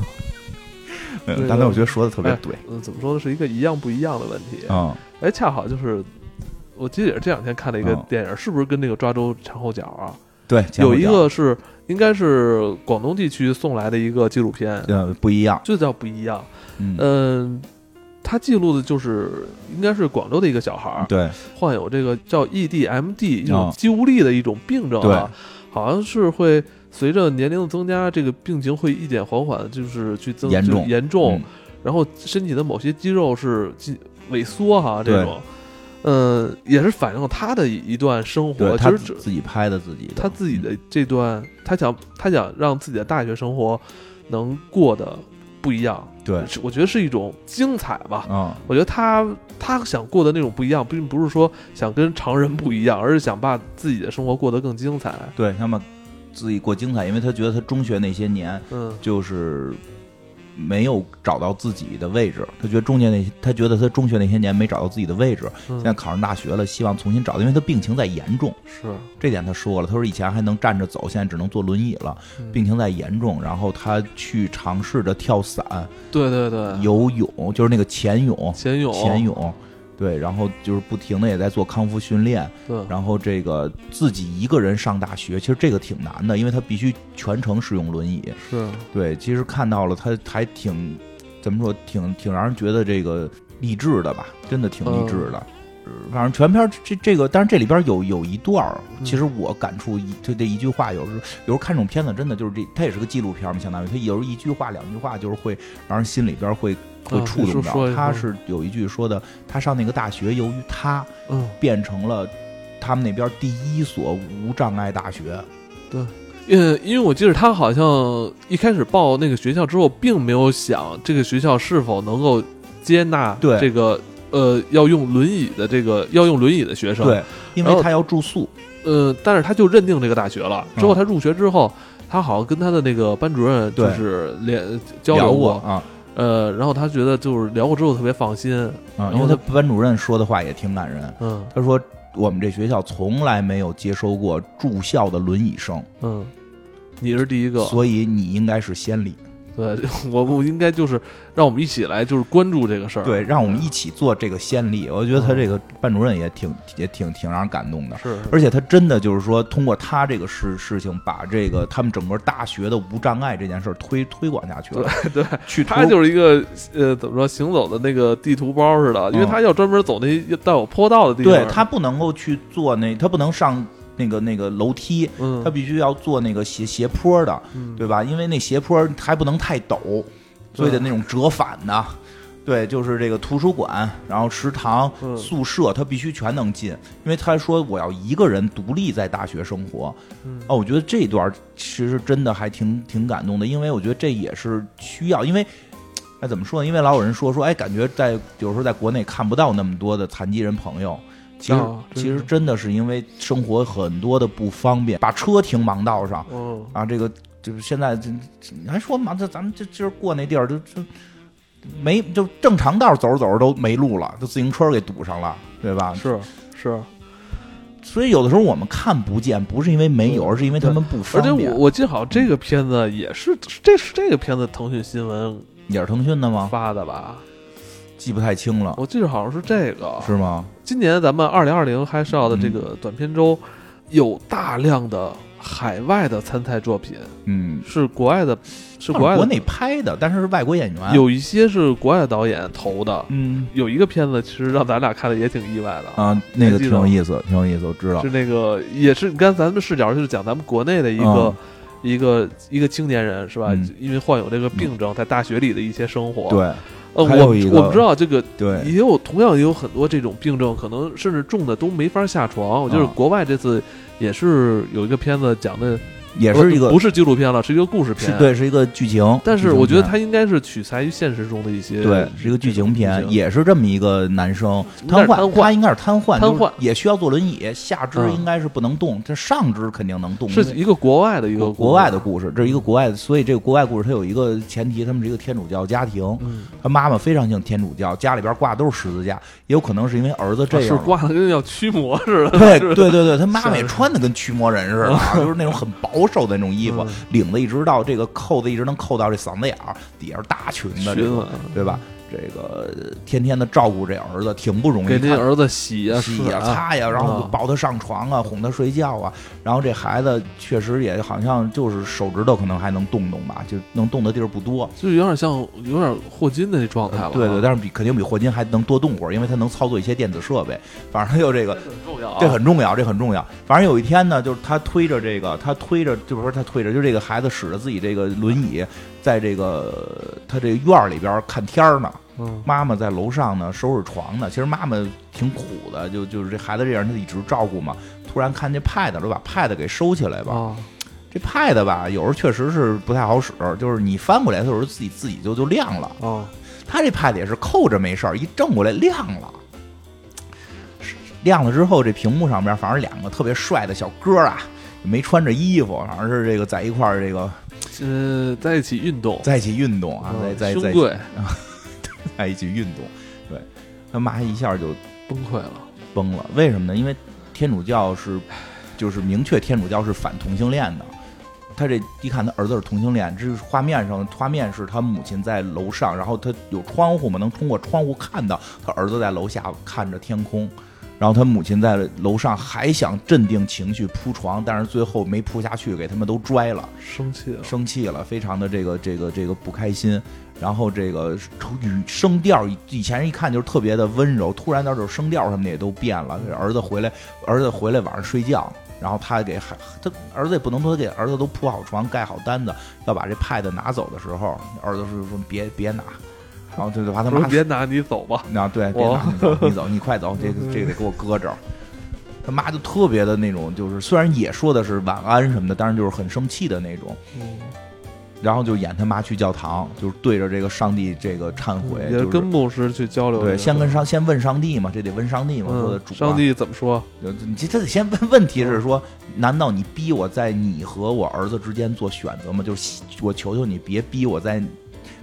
刚才我觉得说的特别哎对，嗯，怎么说呢？是一个一样不一样的问题。啊哎，恰好就是，我记得也是这两天看了一个嗯电影，是不是跟那个抓周前后脚啊？对，有一个是应该是广东地区送来的一个纪录片，嗯不一样，就叫不一样。嗯，嗯，它记录的就是应该是广州的一个小孩儿对患有这个叫 EDMD 一种哦肌无力的一种病症对啊，好像是会随着年龄的增加，这个病情会一点缓缓，就是去增就严重。严重，嗯。然后身体的某些肌肉是进萎缩哈，这种，嗯，也是反映了他的一段生活。他其实自己拍的自己的，他自己的这段，他想他想让自己的大学生活能过得不一样，对。我觉得是一种精彩吧。嗯。我觉得他他想过的那种不一样，并不是说想跟常人不一样，而是想把自己的生活过得更精彩。对，那么自己过精彩，因为他觉得他中学那些年嗯。就是没有找到自己的位置，他觉得中间那他觉得他中学那些年没找到自己的位置，嗯。现在考上大学了，希望重新找到，因为他病情在严重，是，这点他说了，他说以前还能站着走，现在只能坐轮椅了，嗯。病情在严重，然后他去尝试着跳伞、对对对，游泳，就是那个潜泳，潜泳，潜泳。对，然后就是不停的也在做康复训练，对，然后这个自己一个人上大学，其实这个挺难的，因为他必须全程使用轮椅。是，对，其实看到了他还挺怎么说，挺挺让人觉得这个励志的吧，真的挺励志的。呃反正全片这这个，但是这里边有有一段其实我感触一就这一句话，有时候有时候看这种片子，真的就是这，它也是个纪录片嘛，相当于它有时候一句话两句话，就是会让人心里边会会啊触动到。他说是有一句说的，他上那个大学，由于他嗯，变成了他们那边第一所无障碍大学。对因因为我记得他好像一开始报那个学校之后，并没有想这个学校是否能够接纳对这个呃要用轮椅的这个要用轮椅的学生，，对，因为他要住宿。呃，但是他就认定这个大学了。之后嗯他入学之后，他好像跟他的那个班主任就是连交流过啊呃，然后他觉得就是聊过之后特别放心，啊，因为他班主任说的话也挺感人。嗯他说我们这学校从来没有接收过住校的轮椅生，嗯，你是第一个，所以你应该是先例。对 [LAUGHS] 我不应该就是让我们一起来就是关注这个事儿，对，让我们一起做这个先例。我觉得他这个班主任也挺也挺挺让人感动的。是，而且他真的就是说，通过他这个事事情，把这个他们整个大学的无障碍这件事儿推推广下去了。对，去 [LAUGHS] 他就是一个呃怎么说行走的那个地图包似的，因为嗯他要专门走那些带有坡道的地方，对他不能够去做那，他不能上那个那个楼梯，嗯他必须要做那个斜斜坡的，嗯对吧？因为那斜坡还不能太陡，所以得那种折返的。对，就是这个图书馆，然后食堂、嗯宿舍，他必须全能进，因为他说我要一个人独立在大学生活。嗯哦，我觉得这段其实真的还挺挺感动的，因为我觉得这也是需要，因为。哎，怎么说呢？因为老有人说说，哎，感觉在有时候在国内看不到那么多的残疾人朋友。其实、啊其实真的是因为生活很多的不方便，把车停盲道上，嗯啊，这个就是现在这这你还说嘛？这咱们这今儿过那地儿就就没就正常道走着走着都没路了，就自行车给堵上了，对吧？是是，所以有的时候我们看不见，不是因为没有，嗯而是因为他们不而且。我我记得好像这个片子也是这是这个片子腾讯新闻也是腾讯的吗？发的吧？记不太清了，我记得好像是这个，是吗？今年咱们二零二零嗨少的这个短片周有大量的海外的参赛作品，嗯，是国外的，是国外的，国内拍的，但是是外国演员。有一些是国外的导演投的。嗯有一个片子，其实让咱俩看的也挺意外的，啊，那个挺有意思，挺有意思，我知道是。那个也是，你看咱们视角就是讲咱们国内的一个、嗯一个一个青年人是吧？嗯因为患有这个病症，在大学里的一些生活。，对呃，我我们知道这个对，也有同样也有很多这种病症，可能甚至重的都没法下床。我就是啊国外这次也是有一个片子讲的也是一个不是纪录片了，是一个故事片。是对，是一个剧情。但是我觉得剧情它应该是取材于现实中的一些，对是一个剧情片，也是这么一个男生瘫痪，他应该是瘫痪，瘫痪也需要坐轮椅，下肢嗯应该是不能动，这上肢肯定能动。是一个国外的一个国国外的故事，这是一个国外的，所以这个国外故事它有一个前提，他们是一个天主教家庭，嗯，他妈妈非常信天主教，家里边挂都是十字架，也有可能是因为儿子这样是样。挂的跟要驱魔似的，对对对对，他妈妈也穿的跟驱魔人似的啊，就是那种很保守的那种衣服嗯，领子一直到这个扣子一直能扣到这嗓子眼儿，底下是大裙子，这种裙子对吧？这个天天的照顾这儿子挺不容易，给这儿子洗呀、洗呀、呀、擦呀，然后啊抱他上床啊，哄他睡觉啊。然后这孩子确实也好像就是手指头可能还能动动吧，就能动的地儿不多。就有点像有点霍金的那状态了啊。对对，但是比肯定比霍金还能多动会儿，因为他能操作一些电子设备。反正他就这个，很重要啊，这很重要，这很重要。反正有一天呢，就是他推着这个，他推着，就是说他推着，就这个孩子使着自己这个轮椅，在这个他这个院儿里边看天儿呢。嗯妈妈在楼上呢收拾床呢。其实妈妈挺苦的，就就是这孩子这样，她一直照顾嘛。突然看见 pad 了，就把 pad 给收起来吧。啊，这 pad 吧，有时候确实是不太好使，就是你翻过来的时候自己自己就就亮了。哦，他这 pad 也是扣着没事儿，一正过来亮了。亮了之后，这屏幕上面反正两个特别帅的小哥啊，没穿着衣服，反正是这个在一块儿这个呃，在一起运动，在一起运动啊，在嗯在在兄贵 [LAUGHS] 在一起运动。对，他妈一下就崩溃了，崩了。为什么呢？因为天主教是，就是明确天主教是反同性恋的。他这一看，他儿子是同性恋，这是画面上，画面是他母亲在楼上，然后他有窗户嘛，能通过窗户看到他儿子在楼下看着天空，然后他母亲在楼上还想镇定情绪铺床，但是最后没铺下去，给他们都拽了。生气了，生气了，非常的这个这个这个不开心。然后这个语声调以以前一看就是特别的温柔，突然到这声调什么的也都变了。儿子回来，儿子回来晚上睡觉，然后他给孩他儿子也不能说给儿子都铺好床盖好单子，要把这 pad 拿走的时候，儿子是说别别拿，然后就就把他妈别拿你走吧，那对，别拿，你走，你走，你快走，这个这个得给我搁这儿。他妈就特别的那种，就是虽然也说的是晚安什么的，但是就是很生气的那种。嗯，然后就演他妈去教堂，就是对着这个上帝这个忏悔，也是跟牧师去交流，对，先跟上先问上帝嘛，这得问上帝嘛，说的嗯，主、啊，上帝怎么说？就，你这他得先问问题是说，难道你逼我在你和我儿子之间做选择吗？就是我求求你别逼我在，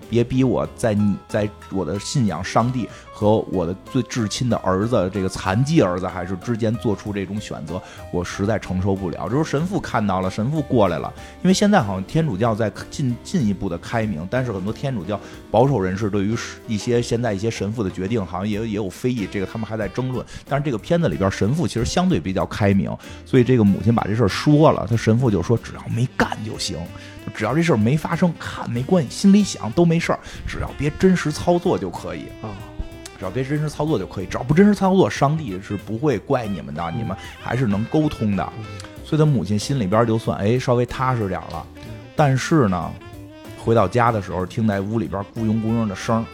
别逼我在你在我的信仰上帝和我的最至亲的儿子这个残疾儿子还是之间做出这种选择，我实在承受不了。这时候神父看到了，神父过来了，因为现在好像天主教在进进一步的开明，但是很多天主教保守人士对于一些现在一些神父的决定，好像也有也有非议，这个他们还在争论。但是这个片子里边神父其实相对比较开明，所以这个母亲把这事儿说了，他神父就说只要没干就行，只要这事儿没发生，看没关系，心里想都没事儿，只要别真实操作就可以。啊，只要别真实操作就可以，只要不真实操作，上帝是不会怪你们的，你们还是能沟通的。所以他母亲心里边就算哎稍微踏实点了。但是呢，回到家的时候，听在屋里边咕嗡咕嗡的声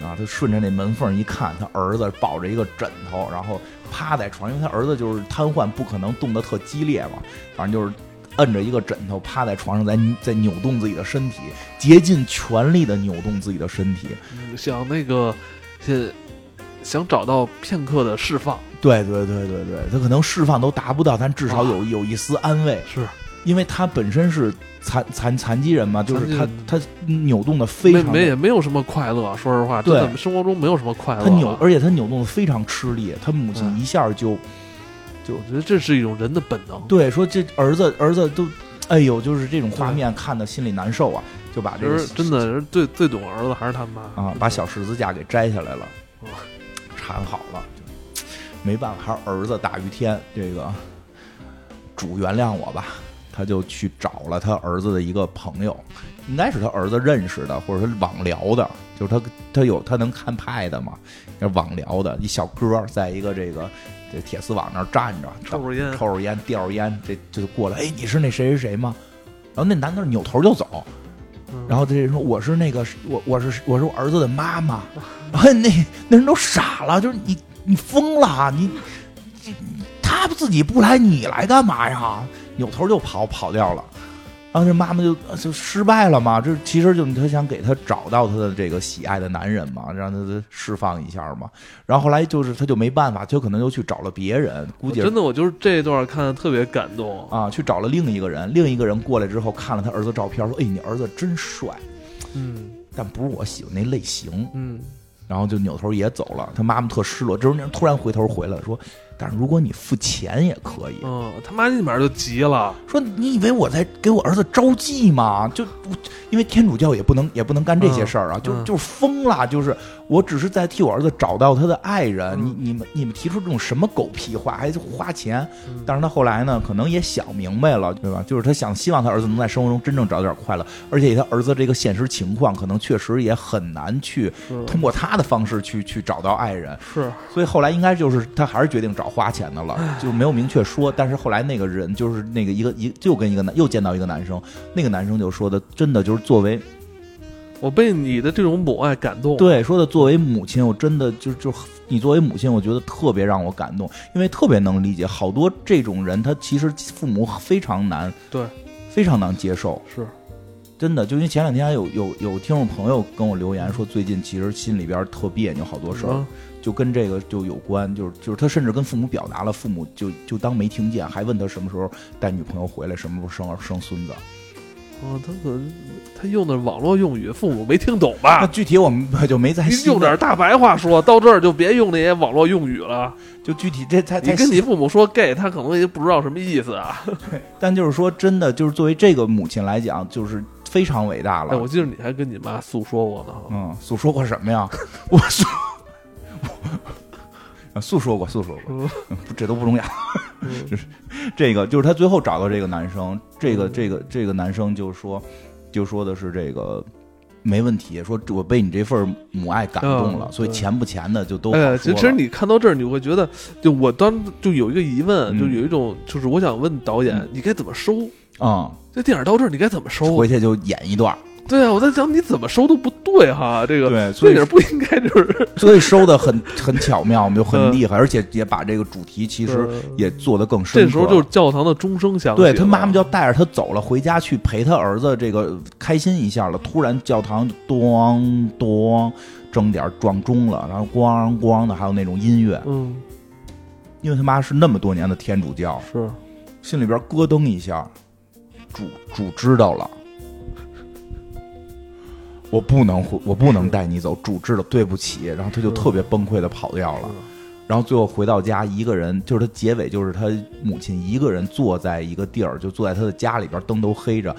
儿，啊，他顺着那门缝一看，他儿子抱着一个枕头，然后趴在床，因为他儿子就是瘫痪，不可能动得特激烈嘛，反正就是。摁着一个枕头趴在床上，在在扭动自己的身体，竭尽全力的扭动自己的身体。嗯想那个，想想找到片刻的释放，对对对对对，他可能释放都达不到，但至少有有一丝安慰，是。因为他本身是残残残疾人嘛，就是他他扭动的非常没没也没有什么快乐，说实话，真对的生活中没有什么快乐。他扭，而且他扭动的非常吃力，他母亲嗯。一下就就我觉得这是一种人的本能。对说这儿子儿子都，哎呦，就是这种画面看的心里难受啊，就把这个真的是最最懂儿子还是他妈啊把小十字架给摘下来了，缠好了，没办法，还是儿子大于天，这个主原谅我吧。他就去找了他儿子的一个朋友，应该是他儿子认识的，或者是网聊的，就是他他有他能看派的嘛，是网聊的一小哥，在一个这个这铁丝网那儿站着，抽着烟，抽着烟，叼着烟，这这就过来，哎，你是那谁谁谁吗？然后那男的扭头就走，嗯然后这人说我是那个我我是我是我儿子的妈妈，然后那那人都傻了，就是你你疯了啊，你这他自己不来，你来干嘛呀？扭头就跑，跑掉了。然后这妈妈就就失败了嘛，这其实就她想给他找到他的这个喜爱的男人嘛，让他释放一下嘛。然后后来就是他就没办法，就可能又去找了别人，估计真的我就是这一段看的特别感动啊，去找了另一个人，另一个人过来之后看了他儿子照片，说：“哎，你儿子真帅。”嗯，但不是我喜欢那类型。嗯，然后就扭头也走了。他妈妈特失落，这时候突然回头回来说。但是如果你付钱也可以。嗯，他妈立马就急了，说：“你以为我在给我儿子招妓吗？就因为天主教也不能也不能干这些事儿啊，就就疯了。就是我只是在替我儿子找到他的爱人。你你们你们提出这种什么狗屁话，还花钱？但是他后来呢，可能也想明白了，对吧？就是他想希望他儿子能在生活中真正找点快乐，而且他儿子这个现实情况，可能确实也很难去通过他的方式去去找到爱人。是，所以后来应该就是他还是决定找。花钱的了，就没有明确说。但是后来那个人就是那个一个一就跟一个男又见到一个男生，那个男生就说的，真的就是作为我被你的这种母爱感动。对，说的作为母亲，我真的就就你作为母亲，我觉得特别让我感动，因为特别能理解好多这种人，他其实父母非常难，对，非常难接受。是，真的，就因为前两天有有有听众朋友跟我留言说，最近其实心里边特别扭，好多事儿。就跟这个就有关，就是就是他甚至跟父母表达了，父母就就当没听见，还问他什么时候带女朋友回来，什么时候生儿生孙子。哦，他可能他用的网络用语，父母没听懂吧？那具体我们 [LAUGHS] 就没在用点大白话说到这儿，就别用那些网络用语了。就具体这他你跟你父母说 gay，他可能也不知道什么意思啊。[LAUGHS] 但就是说真的，就是作为这个母亲来讲，就是非常伟大了。我记得你还跟你妈诉说过呢。嗯，诉说过什么呀？[LAUGHS] 我诉。诉说过，诉说过，这都不重要。就是这个，就是他最后找到这个男生，这个这个这个男生就说，就说的是这个没问题，说我被你这份母爱感动了，所以钱不钱的就都哎，其实你看到这儿，你会觉得，就我当就有一个疑问，就有一种，就是我想问导演，你该怎么收啊？这电影到这儿，你该怎么收？回去就演一段。对啊，我在想你怎么收都不对哈，这个对，所以不应该就是，所以收的很很巧妙，就很厉害，而且也把这个主题其实也做得更深。这时候就是教堂的钟声响，对他妈妈就带着他走了，回家去陪他儿子这个开心一下了。突然教堂咚咚正点撞钟了，然后咣咣的还有那种音乐，嗯，因为他妈是那么多年的天主教，是心里边咯噔一下，主主知道了。我不能回，我不能带你走，主治了，对不起。[LAUGHS] 然后他就特别崩溃的跑掉了，然后最后回到家，一个人，就是他结尾就是他母亲一个人坐在一个地儿，就坐在他的家里边，灯都黑着，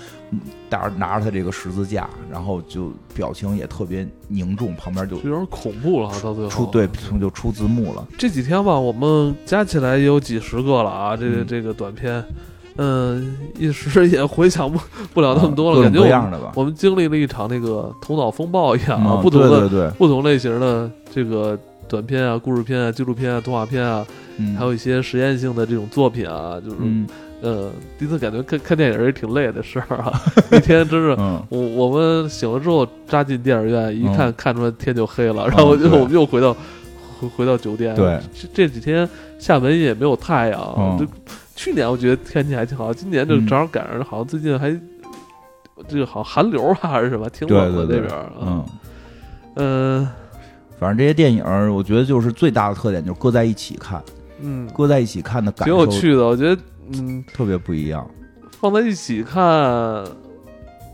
带着拿着他这个十字架，然后就表情也特别凝重，旁边就有点恐怖了，到最后出对就出字幕了。这几天吧，我们加起来也有几十个了啊，这个这个短片。嗯，一时也回想不不了那么多了，感觉我们经历了一场那个头脑风暴一样啊，不同的不同类型的这个短片啊、故事片啊、纪录片啊、动画片啊，还有一些实验性的这种作品啊，就是呃，第一次感觉看看电影也挺累的事儿啊，[LAUGHS] 一天真是我我们醒了之后扎进电影院一看，看出来天就黑了，然后就我们又回到回回到酒店，对，这几天厦门也没有太阳，就。去年我觉得天气还挺好，今年就正好赶上，好像最近还这个好寒流啊，还是什么，挺冷的那边。嗯嗯，反正这些电影，我觉得就是最大的特点就是搁在一起看。嗯，搁在一起看的感受挺有趣的，我觉得嗯特别不一样。放在一起看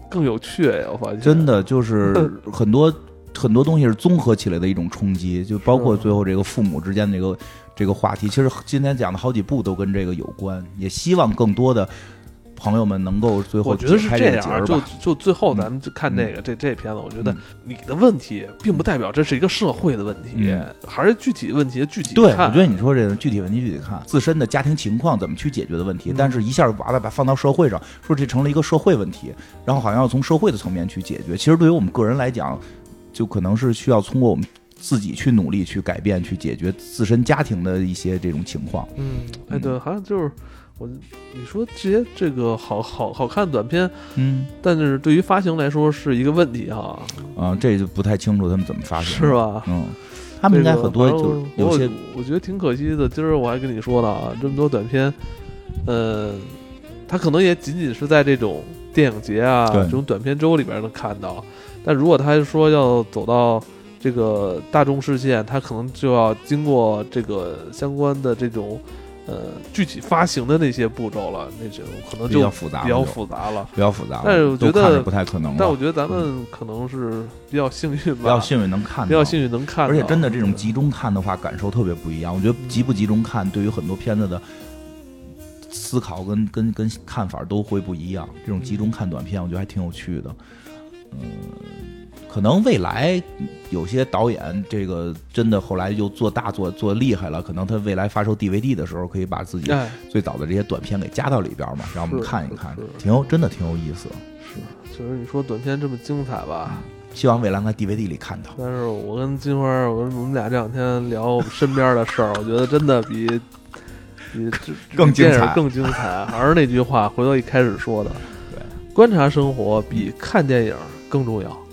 更有趣呀，我发现真的就是 [LAUGHS] 很多很多东西是综合起来的一种冲击，就包括最后这个父母之间这个。这个话题其实今天讲的好几部都跟这个有关，也希望更多的朋友们能够最后我觉得是这样，就就最后咱们就看这个这这片子，我觉得你的问题并不代表这是一个社会的问题，还是具体问题具体对，我觉得你说这个具体问题具体看自身的家庭情况怎么去解决的问题，但是一下把它把放到社会上，说这成了一个社会问题，然后好像要从社会的层面去解决。其实对于我们个人来讲，就可能是需要通过我们。自己去努力去改变去解决自身家庭的一些这种情况。嗯，哎，对，好像就是我你说这些这个好好好看短片，嗯，但是对于发行来说是一个问题哈。啊，这就不太清楚他们怎么发行，是吧？嗯，他们应该很多就是有些，我觉得挺可惜的。今儿我还跟你说了啊，这么多短片，呃，他可能也仅仅是在这种电影节啊这种短片周里边能看到，但如果他说要走到这个大众视线，他可能就要经过这个相关的这种呃具体发行的那些步骤了，那种可能就比较复杂了比较复杂了。比较复杂，但是我觉得不太可能。但我觉得咱们可能是比较幸运吧，比较幸运能看到，比较幸运能看到，而且真的这种集中看的话，感受特别不一样。我觉得集不集中看，对于很多片子的思考跟跟跟看法都会不一样。这种集中看短片，我觉得还挺有趣的。嗯，可能未来有些导演，这个真的后来又做大做做厉害了，可能他未来发售 DVD 的时候，可以把自己哎，最早的这些短片给加到里边嘛，让我们看一看，挺有真的挺有意思。是，就是你说短片这么精彩吧，希望未来在 DVD 里看到。但是我跟金花，我跟我们俩这两天聊我们身边的事儿，我觉得真的比比这 [LAUGHS] 更精彩电影更精彩。还是那句话，回头一开始说的，对，观察生活比看电影更重要。